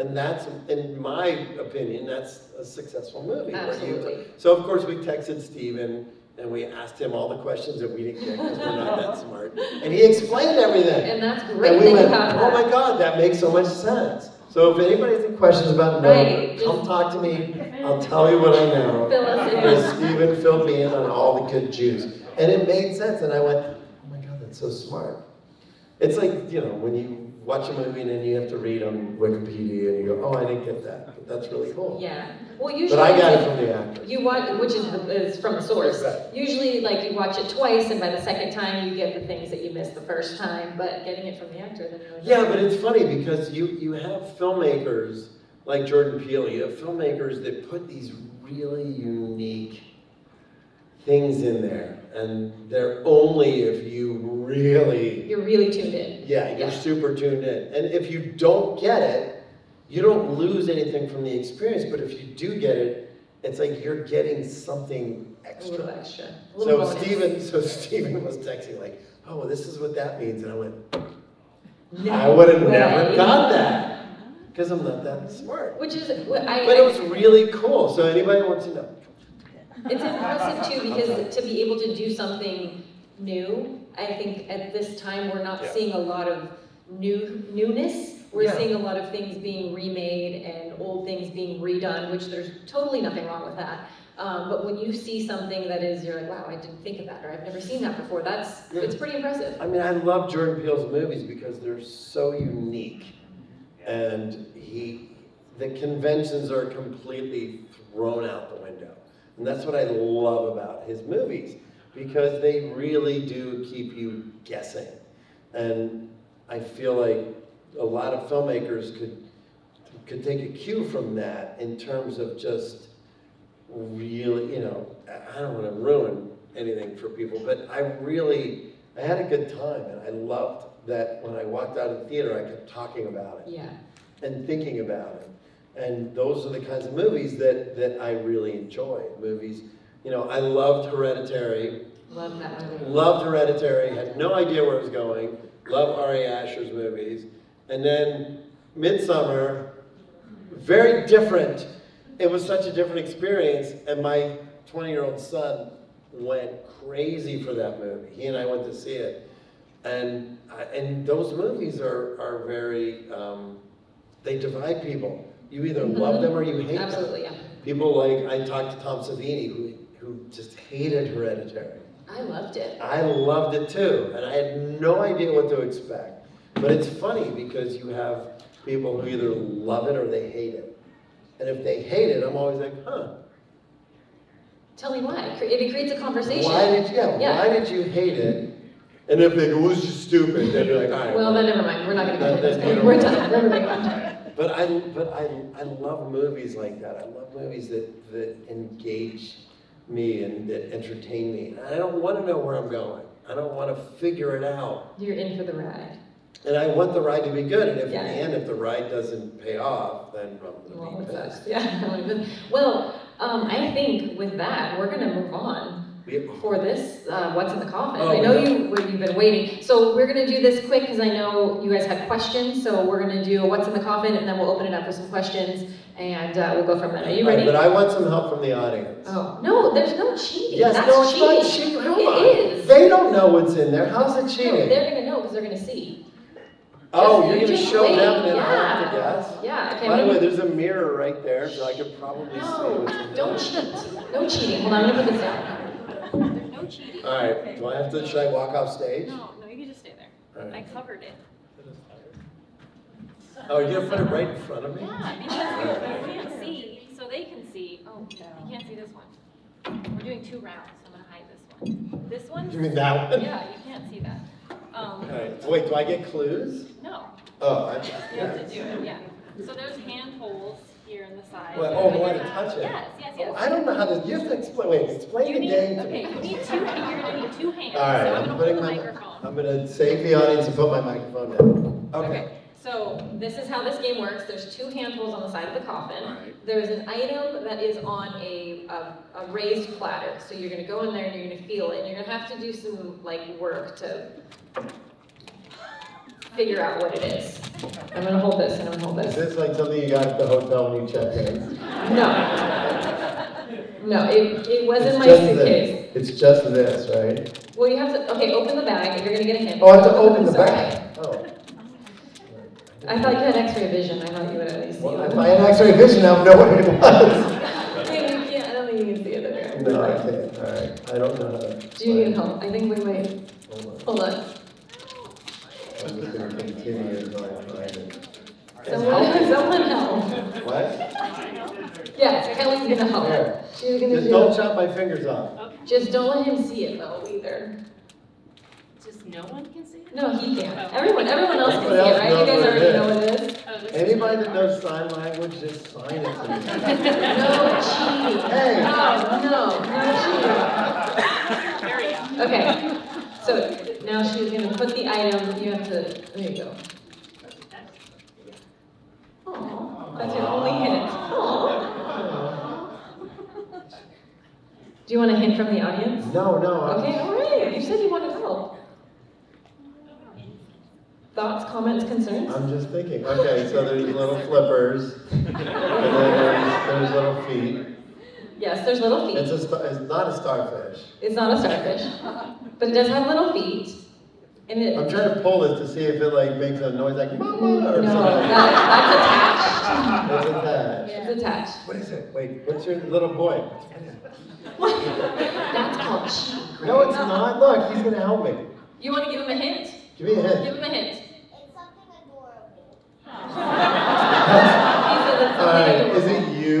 And that's, in my opinion, that's a successful movie. Absolutely. So of course we texted Steven and we asked him all the questions that we didn't get because we're not that smart. And he explained everything. And that's great And we went, oh my God, that makes so much sense. So if anybody has any questions about Right, come talk to me. I'll tell you what I know. Fill us in. Because Steven filled me in on all the good Jews. And it made sense. And I went, oh my God, that's so smart. It's like, you know, when you watch a movie and then you have to read on Wikipedia and you go, oh, I didn't get that. But that's really cool. Yeah. Well, usually. But I got it from the actor. You watch, which is, is from the source. Right. Usually, like, you watch it twice, and by the second time, you get the things that you missed the first time, but getting it from the actor, then like. Yeah, but it's funny because you, you have filmmakers like Jordan Peele, you have filmmakers that put these really unique things in there. And they're only if you really, You're really tuned in. yeah, you're Yeah. super tuned in. And if you don't get it, you don't lose anything from the experience, but if you do get it, it's like you're getting something A little extra. extra. A little So bonus. Steven, so Steven was texting like, oh, this is what that means. And I went, No I would have way. never got that because I'm not that smart. Which is, what I. But it was really cool. So anybody wants to know? It's impressive too because to be able to do something new, I think at this time we're not Yeah. seeing a lot of new newness. We're Yeah. seeing a lot of things being remade and old things being redone, which there's totally nothing wrong with that. Um, but when you see something that is, you're like, wow, I didn't think of that, or I've never seen that before. That's Yeah. it's pretty impressive. I mean, I love Jordan Peele's movies because they're so unique, and he, the conventions are completely thrown out the window, and that's what I love about his movies because they really do keep you guessing, and I feel like a lot of filmmakers could could take a cue from that in terms of just really, you know, I- don't want to ruin anything for people, but I really, I had a good time, and I loved that when I walked out of the theater, I kept talking about it Yeah. and thinking about it. And those are the kinds of movies that, that I really enjoy. Movies, you know, I loved Hereditary, Love that movie. loved Hereditary, had no idea where it was going, love Ari Aster's movies. And then Midsommar, very different. It was such a different experience, and my 20 year old son went crazy for that movie. He and I went to see it. And, and those movies are, are very, um, they divide people. You either love mm-hmm. them or you hate them. Absolutely, yeah. People like, I talked to Tom Savini, who, who just hated Hereditary. I loved it. I loved it too, and I had no idea what to expect. But it's funny because you have people who either love it or they hate it. And if they hate it, I'm always like, huh. Tell me why. It creates a conversation. Why did you, yeah, Yeah. why did you hate it? And if they go, well, it's just stupid, then you're like, all right. Well, then never mind. We're not get this. don't- We're done. We're on. But I, but I, I love movies like that. I love movies that, that engage me and that entertain me. And I don't want to know where I'm going. I don't want to figure it out. You're in for the ride. And I want the ride to be good. And if Yeah. in the end, if the ride doesn't pay off, then I'm going to be pissed. Yeah. Well, um, I think with that, we're gonna move on for this, uh, what's in the coffin. Oh, I know yeah. you, you've been waiting. So we're gonna do this quick, because I know you guys had questions, so we're gonna do a what's in the coffin, and then we'll open it up for some questions, and, uh, we'll go from there. Are you All right, ready? But I want some help from the audience. Oh, no, there's no cheating. Yes, That's no, it's not cheating. cheating. Come It on. is. They don't know what's in there. How's it cheating? No, cheating? they're gonna know, because they're gonna see. Oh, Just- you're you gonna show them and then I yeah. have to guess? Yeah, okay. By the way, there's a mirror right there, so I could probably see No, what's in there. don't cheat. No cheating. Hold on, I'm gonna put this down. All right, do I have to, should I walk off stage? No, no, you can just stay there. All I right. covered it. Oh, you're gonna put it right in front of me? Yeah, because you can't see, so they can see. Oh, you can't see this one. We're doing two rounds, I'm gonna hide this one. This one? You mean that one? Yeah, you can't see that. All Um, right, wait, do I get clues? no, Oh, I, you have to do it, yeah. So there's hand holes here in the side. Well, oh, do I have to touch it? Yes, yes, Oh. I don't know how to, you have to explain, wait, explain You the need, game to okay, me. you need two, you're gonna need two hands. All right, So I'm I'm gonna putting hold the my, microphone. I'm gonna save the audience and put my microphone down. Okay. Okay, so this is how this game works. There's two handfuls on the side of the coffin. Alright. There's an item that is on a, a, a raised platter. So you're gonna go in there and you're gonna feel it. And you're gonna have to do some like work to figure out what it is. I'm gonna hold this and I'm gonna hold this. Is this. like something you got at the hotel when you check in? No. No, it, it wasn't It's my just suitcase. this. It's just this, right? Well, you have to, okay, open the bag and you're gonna get a hint. Oh, I have to open the Sorry. bag? Oh. I thought you had x-ray vision. I thought you would at least see Well, it. if I had x-ray vision, I would know what it was. You can't, I don't think you can see it there. No, I can't, all right, I don't know how to. Do you need help? I think we might, Hold on. hold on. I'm just gonna continue until I find it. Someone, someone help. What? Yes, Kelly's gonna help. Here. She's gonna Just don't do, chop my fingers off. just don't let him see it though either. Just no one can see it? No, he can't. Everyone, everyone else can see it, right? You else guys already it know what it is. Oh, this is- Anybody that knows sign language, just sign it to me. No cheating. Hey. Oh, no, no, no There we go. Okay, so now she's gonna put the item, you have to, there you go. Aw, that's your only hint. Aw. Do you want a hint from the audience? No, no. I'm- Okay, all right. You said you wanted help. Thoughts, comments, concerns? I'm just thinking, okay, so there's little flippers, and then there's, there's little feet. Yes, there's little feet. It's feet. a, star- it's not a starfish. It's not a starfish, but it does have little feet. And it, I'm trying to pull it to see if it like makes a noise like mama or that, something. that's attached. It's attached. attached. It's attached. What is it? Wait, what's your little boy? That's called cheating. No, it's not. Look, he's gonna help me. You want to give him a hint? Give me a hint. Give him a hint. It's something adorable. He said it's All right, something is it you?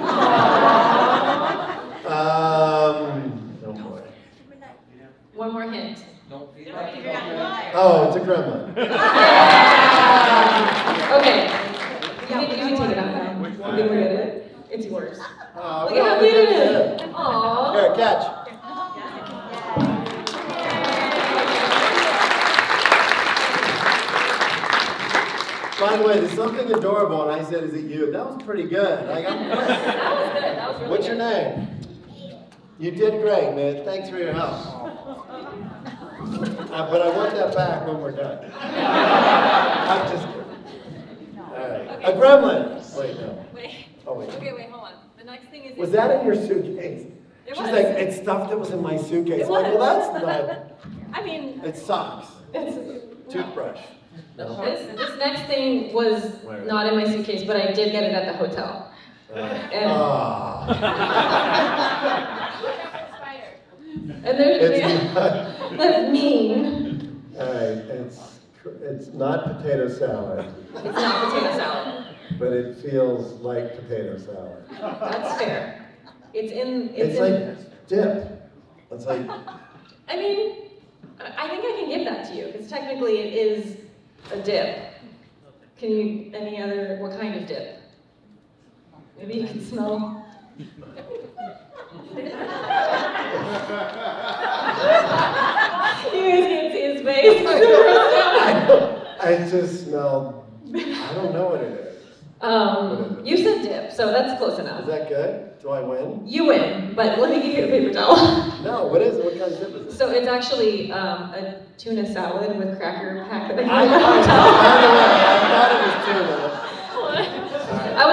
Um, oh boy. One more hint. Oh, it's a gremlin. Okay. You can, you can take it out now. You can look at it. It's yours. Oh, Look at how well, cute it good. Aww. Here, catch. By the way, there's something adorable, and I said, "Is it you?" That was pretty good. Like, That was good. That was really what's your good. name? You did great, man. Thanks for your help. Uh, but I want that back when we're done. I'm just kidding. All right. A gremlin. Wait, no. Wait, Oh wait. okay, wait, hold on. The next thing is. Was that in your suitcase? It She's was. like, it's stuff that was in my suitcase. It I'm like, well, was. that's not. I mean, It's socks. It's- Toothbrush. No, This, this next thing was Where? not in my suitcase, but I did get it at the hotel. And- Ah. And there's, It's, that's mean. all right, it's It's not potato salad, It's not potato salad. but it feels like potato salad. That's fair. It's in, it's It's in, like dip. It's like, I mean, I I think I can give that to you, because technically it is a dip. Can you, any other, what kind of dip? Maybe you can smell. You guys can't see his face. I, I just smell, I don't know what it is. Um, you said dip, so that's close enough. Is that good? Do I win? You win, but let me give you a paper towel. No, what is it? What kind of dip is it? So it's actually um, a tuna salad with cracker pack. I, I, by the way, I thought it was tuna.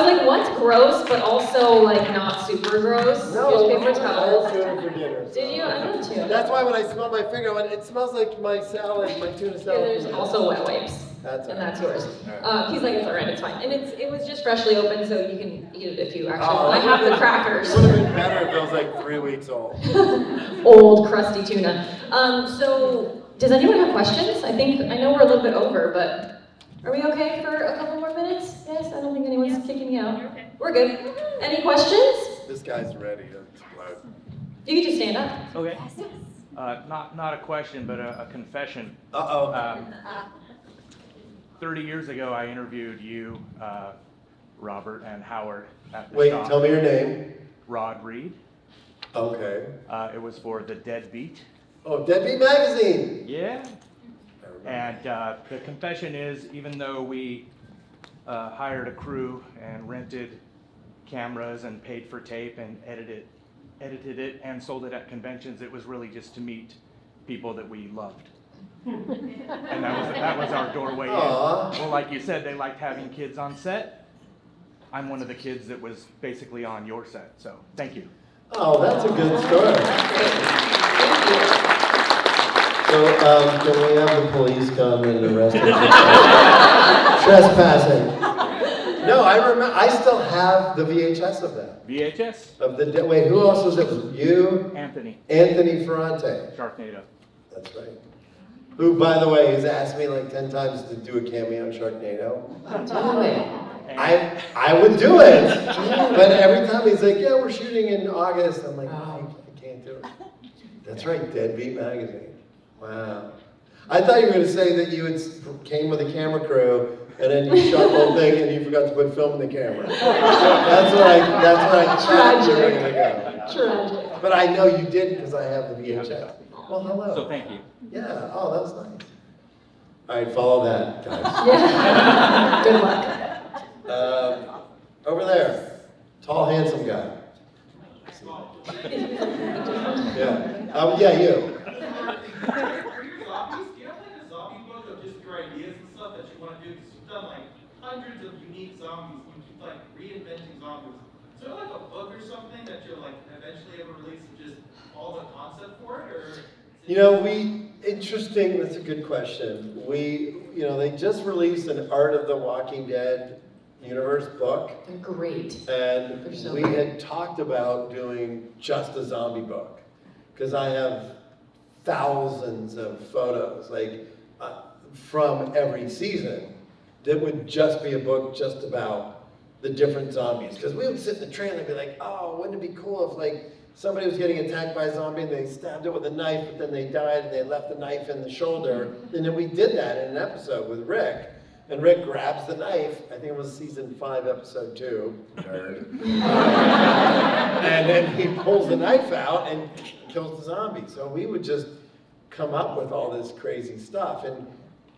I was like, what's gross, but also like not super gross? No, Here's paper I towels. had tuna for dinner. so- Did you? I know tuna. That's why when I smell my finger, I went, it smells like my salad, my tuna Yeah, salad. there's also wet wipes, That's and all right. that's yours. All right. Uh, he's like, it's alright, it's fine. And it's, it was just freshly opened, so you can eat it if you actually, Oh, I have the crackers. It would have been better if it was like three weeks old. Old crusty tuna. Um, so, does anyone have questions? I think, I know we're a little bit over, but are we okay for a couple more minutes? Yes, I don't think anyone's kicking me out. You're okay. We're good. Any questions? This guy's ready to explode. You can just stand up. Okay. Uh, not, not a question, but a, a confession. Uh-oh. Um, Thirty years ago, I interviewed you, uh, Robert and Howard at the Wait, shop. tell me your name. Rod Reed. Okay. Uh, it was for the Deadbeat. Oh, Deadbeat Magazine. Yeah. I remember. And uh, the confession is, even though we uh, hired a crew and rented cameras and paid for tape and edited, edited it and sold it at conventions, it was really just to meet people that we loved. and that was that was our doorway in. Aw. Well, like you said, they liked having kids on set. I'm one of the kids that was basically on your set, so thank you. Oh, that's a good story. Thank you. So, um, can we have the police come and arrest him? Trespassing. No, I remember, I still have the VHS of that. VHS, Of the, de- wait, who else was it? You? Anthony, Anthony Ferrante. Sharknado. That's right. Who, by the way, has asked me like ten times to do a cameo in Sharknado. Do it. And- I, I would do it, but every time he's like, yeah, we're shooting in August, I'm like, I, I can't do it. That's right, Deadbeat Magazine. Wow. I thought you were gonna say that you had came with a camera crew and then you shot the whole thing and you forgot to put film in the camera. That's what I, that's what I thought you were gonna go. Tragic. But I know you didn't because I have the You have the VHS. Well, hello. So thank you. Yeah, oh, that was nice. All right, follow that, guys. Yeah. Good luck. Um, over there, tall, handsome guy. Yeah, um, yeah, you. Zombies? Do you have like a zombie book of just your ideas and stuff that you want to do? Because you've done like hundreds of unique zombies you keep like reinventing zombies. Is there like a book or something that you'll like eventually ever release of just all the concept for it, or? You know, we, interesting, that's a good question. We, you know, they just released an Art of the Walking Dead universe book. They're great. And so we good. had talked about doing just a zombie book. Because I have thousands of photos, like, uh, from every season, that would just be a book just about the different zombies. Because we would sit in the trailer and be like, oh, wouldn't it be cool if, like, somebody was getting attacked by a zombie and they stabbed it with a knife, but then they died and they left the knife in the shoulder. And then we did that in an episode with Rick. And Rick grabs the knife, I think it was season five, episode two, nerd. and then he pulls the knife out and kills the zombie. So we would just come up with all this crazy stuff. And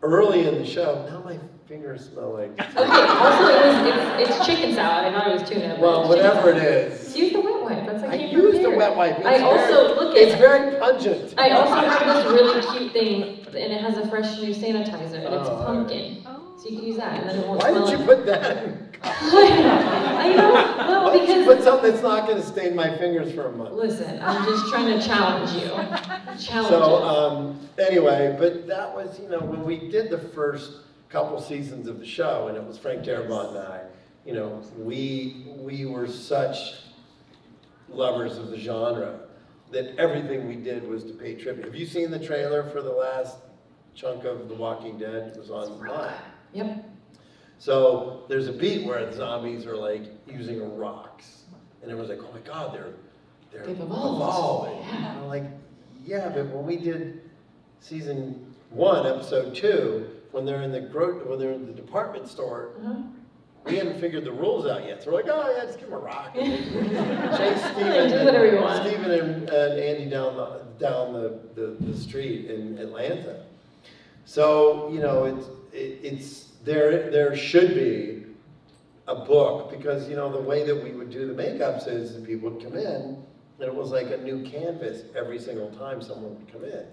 early in the show, now my fingers smell like. Okay, also it was, it's, it's chicken salad. I thought it was tuna. Well, whatever it is. Use the wet wipe. That's like I use the wet wipe. It's I very- also look It's very pungent. I also have this really cute thing, and it has a fresh new sanitizer, and it's Oh, pumpkin. So you can use that, and then it won't Why smell did you like. put that in? I know. No, Why did you because put something that's not going to stain my fingers for a month? listen, I'm just trying to challenge you. Challenge So, um, anyway, but that was, you know, when we did the first couple seasons of the show, and it was Frank Darabont and I, you know, we, we were such lovers of the genre that everything we did was to pay tribute. Have you seen the trailer for the last chunk of The Walking Dead It was online. Yep. So there's a beat where the zombies are like using rocks, and everyone's like, "Oh my God, they're they're They've evolved." evolving." And I'm like, "Yeah, but when we did season one, episode two, when they're in the gro- when they're in the department store, Uh-huh. we hadn't figured the rules out yet. So we're like, oh yeah, just give him a rock. And chase Steven, Do whatever you want. Steven and, and Andy down the down the, the, the street in Atlanta. So you know, it's it, it's there. There should be a book because you know the way that we would do the makeups is people would come in and it was like a new canvas every single time someone would come in,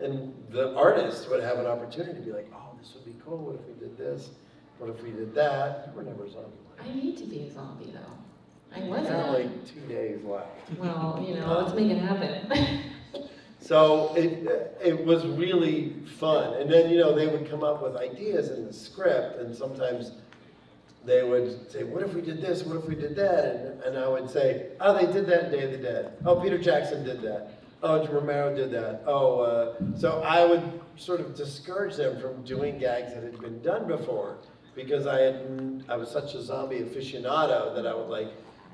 and the artist would have an opportunity to be like, oh, this would be cool. What if we did this? What if we did that? You were never a zombie. I need to be a zombie though. I Got wasn't. like two days left. Well, you know, let's make it happen. So it, it was really fun. And then, you know, they would come up with ideas in the script, and sometimes they would say, What if we did this? What if we did that? And, and I would say, Oh, they did that in Day of the Dead. Oh, Peter Jackson did that. Oh, Romero did that. Oh, uh, so I would sort of discourage them from doing gags that had been done before because I had I was such a zombie aficionado that I would like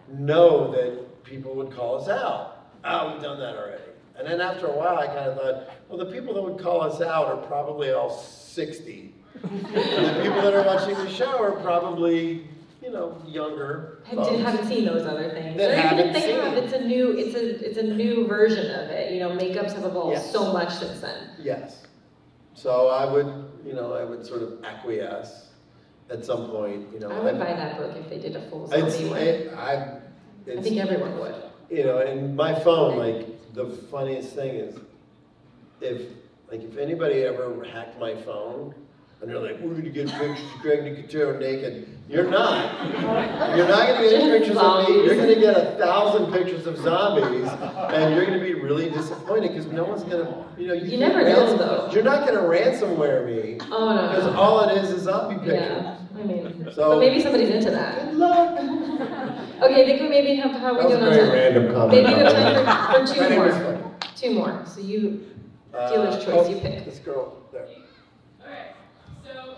know that people would call us out. Oh, we've done that already. And then after a while, I kind of thought, well, the people that would call us out are probably all 60. and the people that are watching the show are probably, you know, younger. I folks. did, haven't seen those other things. That Or haven't if they have, seen. it's a new, it's a, it's a new version of it. You know, makeups have evolved Yes. so much since then. Yes. So I would, you know, I would sort of acquiesce at some point, you know. I would I've- buy that book if they did a full one. it, I, I think everyone would. you know, and my phone, like, the funniest thing is, if, like, if anybody ever hacked my phone, and they're like, we're gonna get pictures of Greg Nicotero naked, you're not. You're not gonna get any pictures of me, you're gonna get a thousand pictures of zombies, and you're gonna be really disappointed, because no one's gonna, you know, you You never know, ransom- though. You're not gonna ransomware me, Oh, no, because no. all it is is zombie pictures. Yeah, I mean, So- but maybe somebody's into that. Good luck. Okay, I think we maybe have, how That we was a doing on very time? random comment. Maybe we have time for, for My two name is more. funny. Two more, so you, Uh, Dealer's choice, oh, you pick. This girl there. Alright, so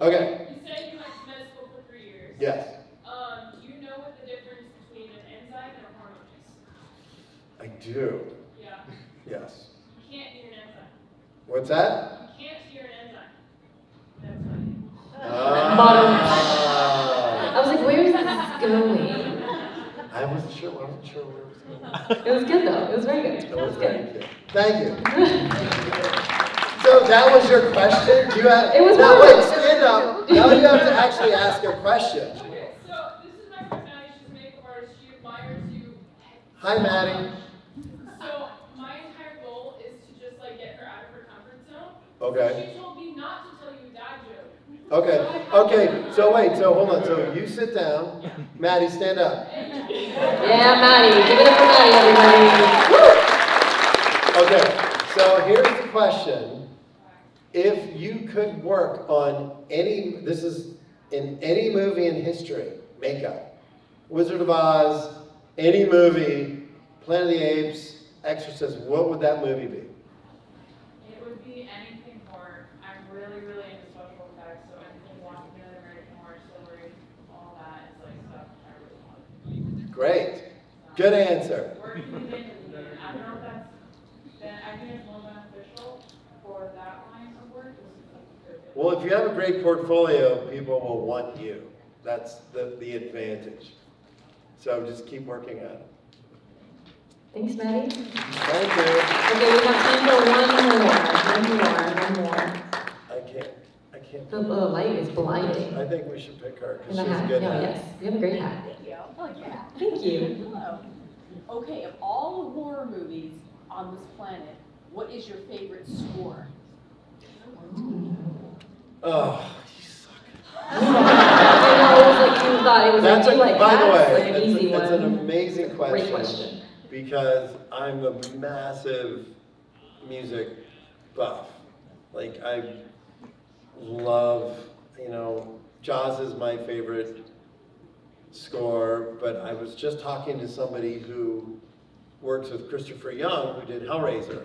Okay, you said you went to med school for three years. yes, Um, do you know what the difference between an enzyme and a hormone is? I do, Yeah, yes. you can't eat an enzyme. What's that? You can't eat an enzyme. That's right. Ah. I was like, where is this going? I wasn't sure, I wasn't sure where it was going. It was good though, it was very good. It That was was very good. good. Thank you. So that was your question? Do you have? It was Now wait, stand up. Now you have to actually ask a question. Okay, so this is my friend Maddie, she's a makeup artist, she admires you. Hi, Maddie. So my entire goal is to just like get her out of her comfort zone. Okay. She told me not to tell you a dad joke. Okay, okay, so wait, so hold on, so you sit down. Maddie, stand up. Yeah, Maddie, give it up for Maddie, everybody. Okay, so here's the question. If you could work on any, this is in any movie in history, makeup, Wizard of Oz, any movie, Planet of the Apes, Exorcist, what would that movie be? It would be anything horror. I'm really, really into special effects, so anything Walking Dead, American Horror Story, all that is like stuff I really want. Great, good answer. Working with it, I don't know if that's, then I think it's more beneficial for that line of work. is like answer. Well, if you have a great portfolio, people will want you. That's the, the advantage. So just keep working at it. Thanks, Maddie. Thank you. Okay, we have time for one more, one more, one more. I can't, The, the light is blinding. I think we should pick her because And she's hat, good no, at yes, you have a great hat. Thank you. Oh, yeah. Thank you. Hello. Okay, of all the horror movies on this planet, what is your favorite score? Oh, you suck. I know, it was like, you thought it was like, That's a, like by the way, like an it's, a- it's an amazing question. Great question. Because I'm a massive music buff. Like I love, you know, Jaws is my favorite score, but I was just talking to somebody who works with Christopher Young, who did Hellraiser.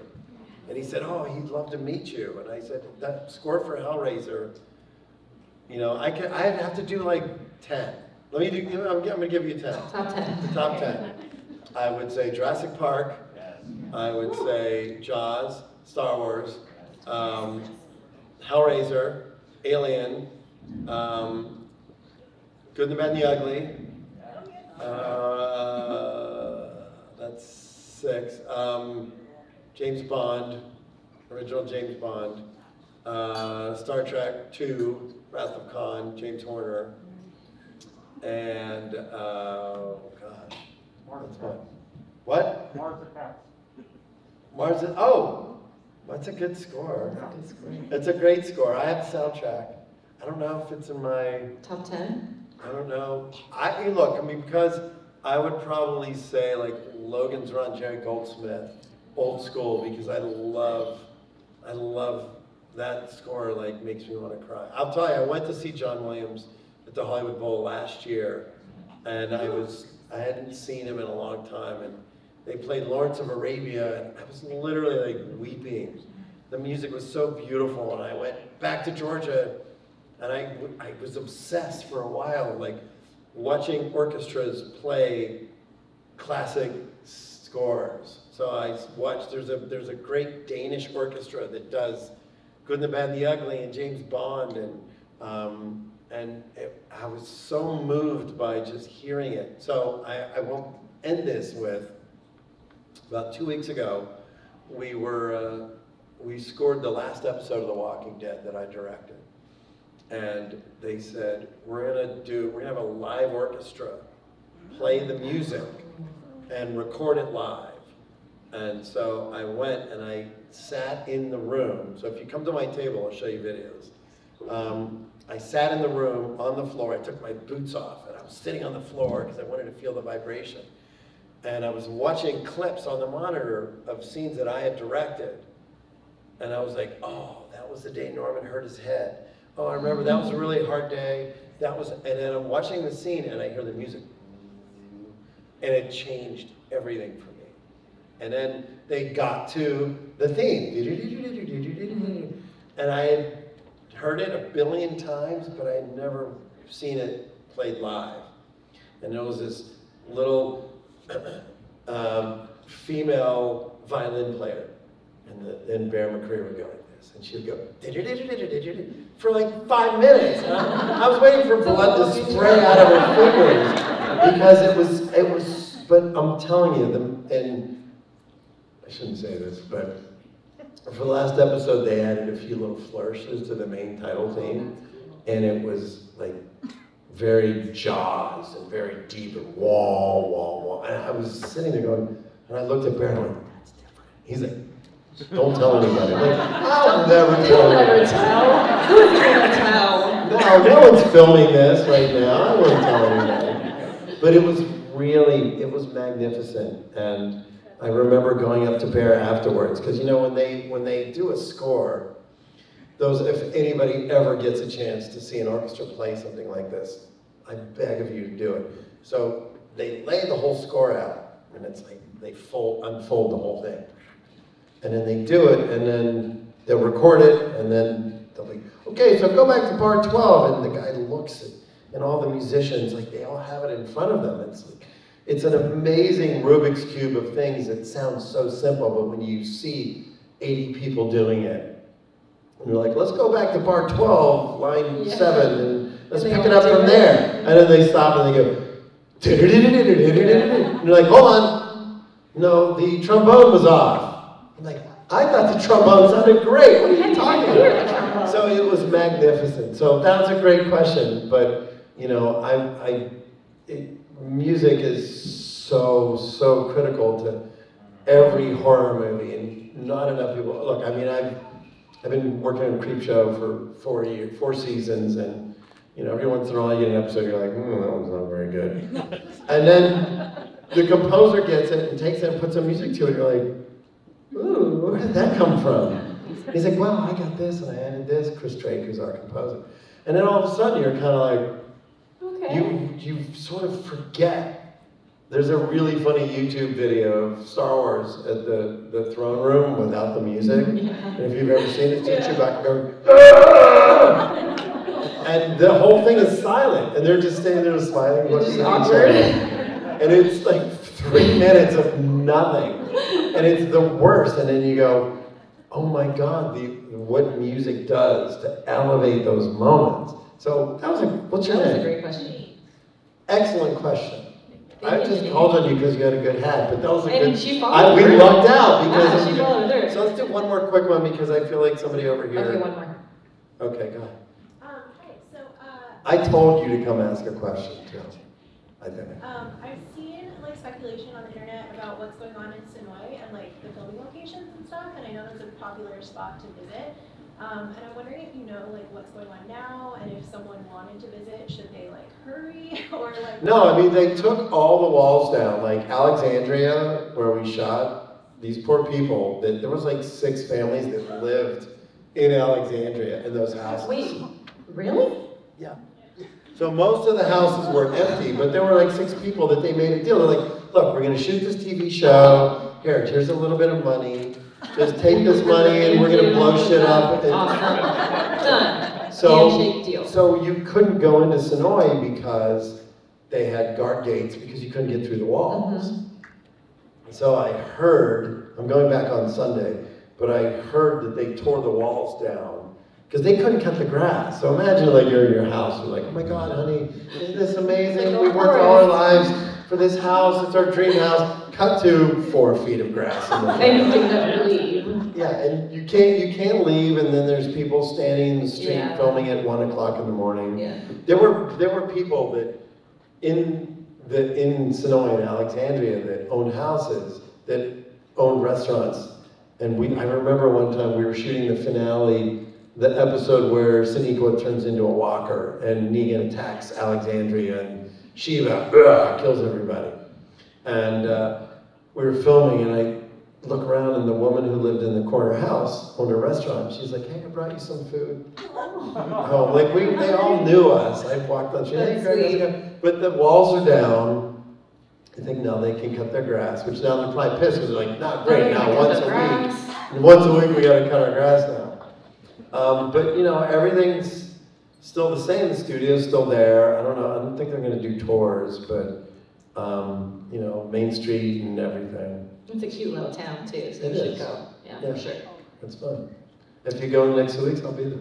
And he said, oh, he'd love to meet you. And I said, that score for Hellraiser, you know, I can, I'd have to do like 10. Let me do, I'm, I'm gonna give you 10. Top ten. Top 10. I would say Jurassic Park. I would say Jaws, Star Wars, um, Hellraiser, Alien, um, Good, the Bad, and the Ugly. Uh, that's six. Um, James Bond, original James Bond. Uh, Star Trek Two, Wrath of Khan, James Horner. And, uh, gosh. That's one. What? Mars Attacks. Mars, oh, that's a good score. It's a great score. I have the soundtrack. I don't know if it's in my, Top ten? I don't know. I, look, I mean, because I would probably say like Logan's Run, Jerry Goldsmith, old school, because I love, I love that score, like, makes me want to cry. I'll tell you, I went to see John Williams at the Hollywood Bowl last year, and I was, I hadn't seen him in a long time, and they played Lawrence of Arabia, and I was literally like weeping. The music was so beautiful, and I went back to Georgia, and I, I was obsessed for a while, like watching orchestras play classic scores. So I watched, there's a, there's a great Danish orchestra that does Good and the Bad and the Ugly and James Bond, and, um, and it, I was so moved by just hearing it. So I, I won't end this with, about two weeks ago, we were, uh, we scored the last episode of The Walking Dead that I directed. And they said, we're gonna do, we're gonna have a live orchestra, play the music, and record it live. And so I went and I sat in the room. So if you come to my table, I'll show you videos. Um, I sat in the room on the floor. I took my boots off and I was sitting on the floor because I wanted to feel the vibration. And I was watching clips on the monitor of scenes that I had directed. And I was like, oh, that was the day Norman hurt his head. Oh, I remember that was a really hard day. That was, and then I'm watching the scene and I hear the music. And it changed everything for me. And then they got to the theme. And I had heard it a billion times, but I had never seen it played live. And there was this little um, female violin player. And the, then Bear McCreary would go like this. And she would go for like five minutes. I, I was waiting for blood to spray out of her fingers because it was, it was, but I'm telling you, the, and I shouldn't say this, but for the last episode, they added a few little flourishes to the main title theme, and it was like very Jaws and very deep and wall, wall, wall. And I was sitting there going, and I looked at Bear and I went, that's different. He's like, don't tell anybody. I'm like, I'll never tell You'll never tell. Who's gonna tell? No, no one's filming this right now. I won't tell anybody. But it was really, it was magnificent. And I remember going up to Bear afterwards, because you know, when they, when they do a score, those, if anybody ever gets a chance to see an orchestra play something like this, I beg of you to do it. So they lay the whole score out, and it's like they fold, unfold the whole thing. And then they do it, and then they'll record it, and then they'll be, okay, so go back to bar 12. And the guy looks at, and all the musicians, like they all have it in front of them. It's like, it's an amazing Rubik's Cube of things that sounds so simple, but when you see 80 people doing it, and you're like, let's go back to bar 12, line Yeah. 7, and let's pick it up from there. And then they stop and they go, and you're like, hold on. No, the trombone was off. I'm like, I thought the trombone sounded great. What are you talking about? So it was magnificent. So that was a great question, but you know, I, I, it, music is so so critical to every horror movie, and not enough people. Look, I mean, I've I've been working on Creepshow for four years, four seasons, and you know, every once in a while you get an episode, you're like, hmm, that one's not very good. and then the composer gets it and takes it and puts some music to it. You're like, ooh, where did that come from? He's like, well, I got this and I added this. Chris Drake, who's our composer. And then all of a sudden, you're kind of like, Okay. you you sort of forget There's a really funny YouTube video of Star Wars at the, the throne room without the music. And if you've ever seen it, it's Chewbacca going, "Ah!" And the whole thing is silent, and they're just standing there smiling, looking at each other. And it's like three minutes of nothing, and it's the worst. And then you go, "Oh my God, the what music does to elevate those moments." So that was a what's your That was a great question. Excellent question. I just called on you because you had a good hat, but that was a And good. she I, followed we through. lucked out ah, because. Yeah, she followed. So let's do one more quick one because I feel like somebody over here. Okay, one more. Okay, go ahead. Hi, so, I told you to come ask a question too. I think. um, I've seen like speculation on the internet about what's going on in Senoia and like the filming locations and stuff, and I know it's a popular spot to visit. Um, and I'm wondering if you know like what's going on now, and if someone wanted to visit, should they like hurry or like? No, I mean they took all the walls down, like Alexandria, where we shot. These poor people. That there was like six families that lived in Alexandria in those houses. Wait, really? So most of the houses were empty, but there were like six people that they made a deal. They're like, look, we're gonna shoot this TV show. Here, here's a little bit of money. Just take this money and we're gonna blow shit up. Awesome. Done. So, so you couldn't go into Senoia because they had guard gates because you couldn't get through the walls. Mm-hmm. So I heard, I'm going back on Sunday, but I heard that they tore the walls down because they couldn't cut the grass. So imagine like you're in your house, you're like, oh my God, honey, isn't this amazing? We worked oh, all our lives for this house, it's our dream house. Cut to four feet of grass the And you didn't leave. Yeah, and you can't you can't leave, and then there's people standing in the street Yeah. filming at one o'clock in the morning. Yeah. There were there were people that in the in Senoia and Alexandria that owned houses that owned restaurants, and we I remember one time we were shooting the finale, the episode where Sonequa turns into a walker and Negan attacks Alexandria and Shiva ugh, kills everybody, and uh, we were filming and I look around and the woman who lived in the corner house owned a restaurant. She's like, "Hey, I brought you some food." Oh, like we, they all knew us. I walked on, hey, That's Greg, how's it sweet. going?" but the walls are down. I think now they can cut their grass, which now they're probably pissed because they're like, not great, now once a week. And once a week we gotta cut our grass now. Um, but you know, everything's still the same. The studio's still there. I don't know. I don't think they're gonna do tours, but um, you know, Main Street and everything. It's a cute little town too, so you It should go. Yeah, Yeah. for sure. It's fun. If you go next week, I'll be there.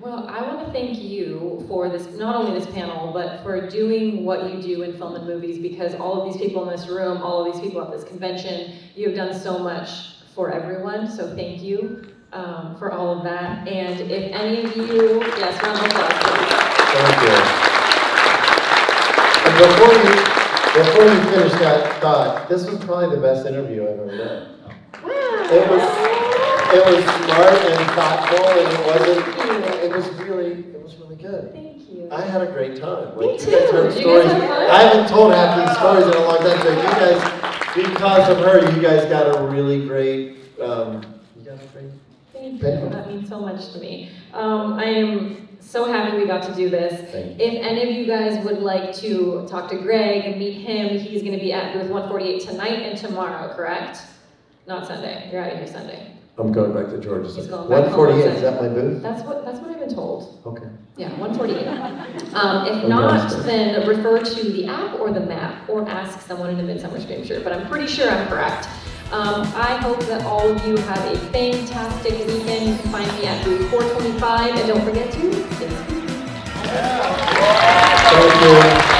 Well, I want to thank you for this, not only this panel, but for doing what you do in film and movies because all of these people in this room, all of these people at this convention, you have done so much for everyone. So thank you um, for all of that. And if any of you, yes, round of applause. Thank you. And before you, before you finish that thought, this was probably the best interview I've ever done. It was, it was smart and thoughtful, and it wasn't, it was really, it was really good. Thank you. I had a great time. Me Like, you guys too. heard Did you guys have fun? I haven't told half these stories in a long time, so you guys, because of her, you guys got a really great, um, you got a great Thank you. That means so much to me. Um, I am so happy we got to do this. If any of you guys would like to talk to Greg and meet him, he's going to be at booth 148 tonight and tomorrow, correct? Not Sunday. You're out of here Sunday. I'm going back to Georgia. He's going back One home forty-eight, is Sunday. that my booth? That's what that's what I've been told. Okay. Yeah, 148. Um, if not, then refer to the app or the map or ask someone in a Midsummer shirt, but I'm pretty sure I'm correct. Um, I hope that all of you have a fantastic weekend. You can find me at booth 425 and don't forget to stay. Thank you.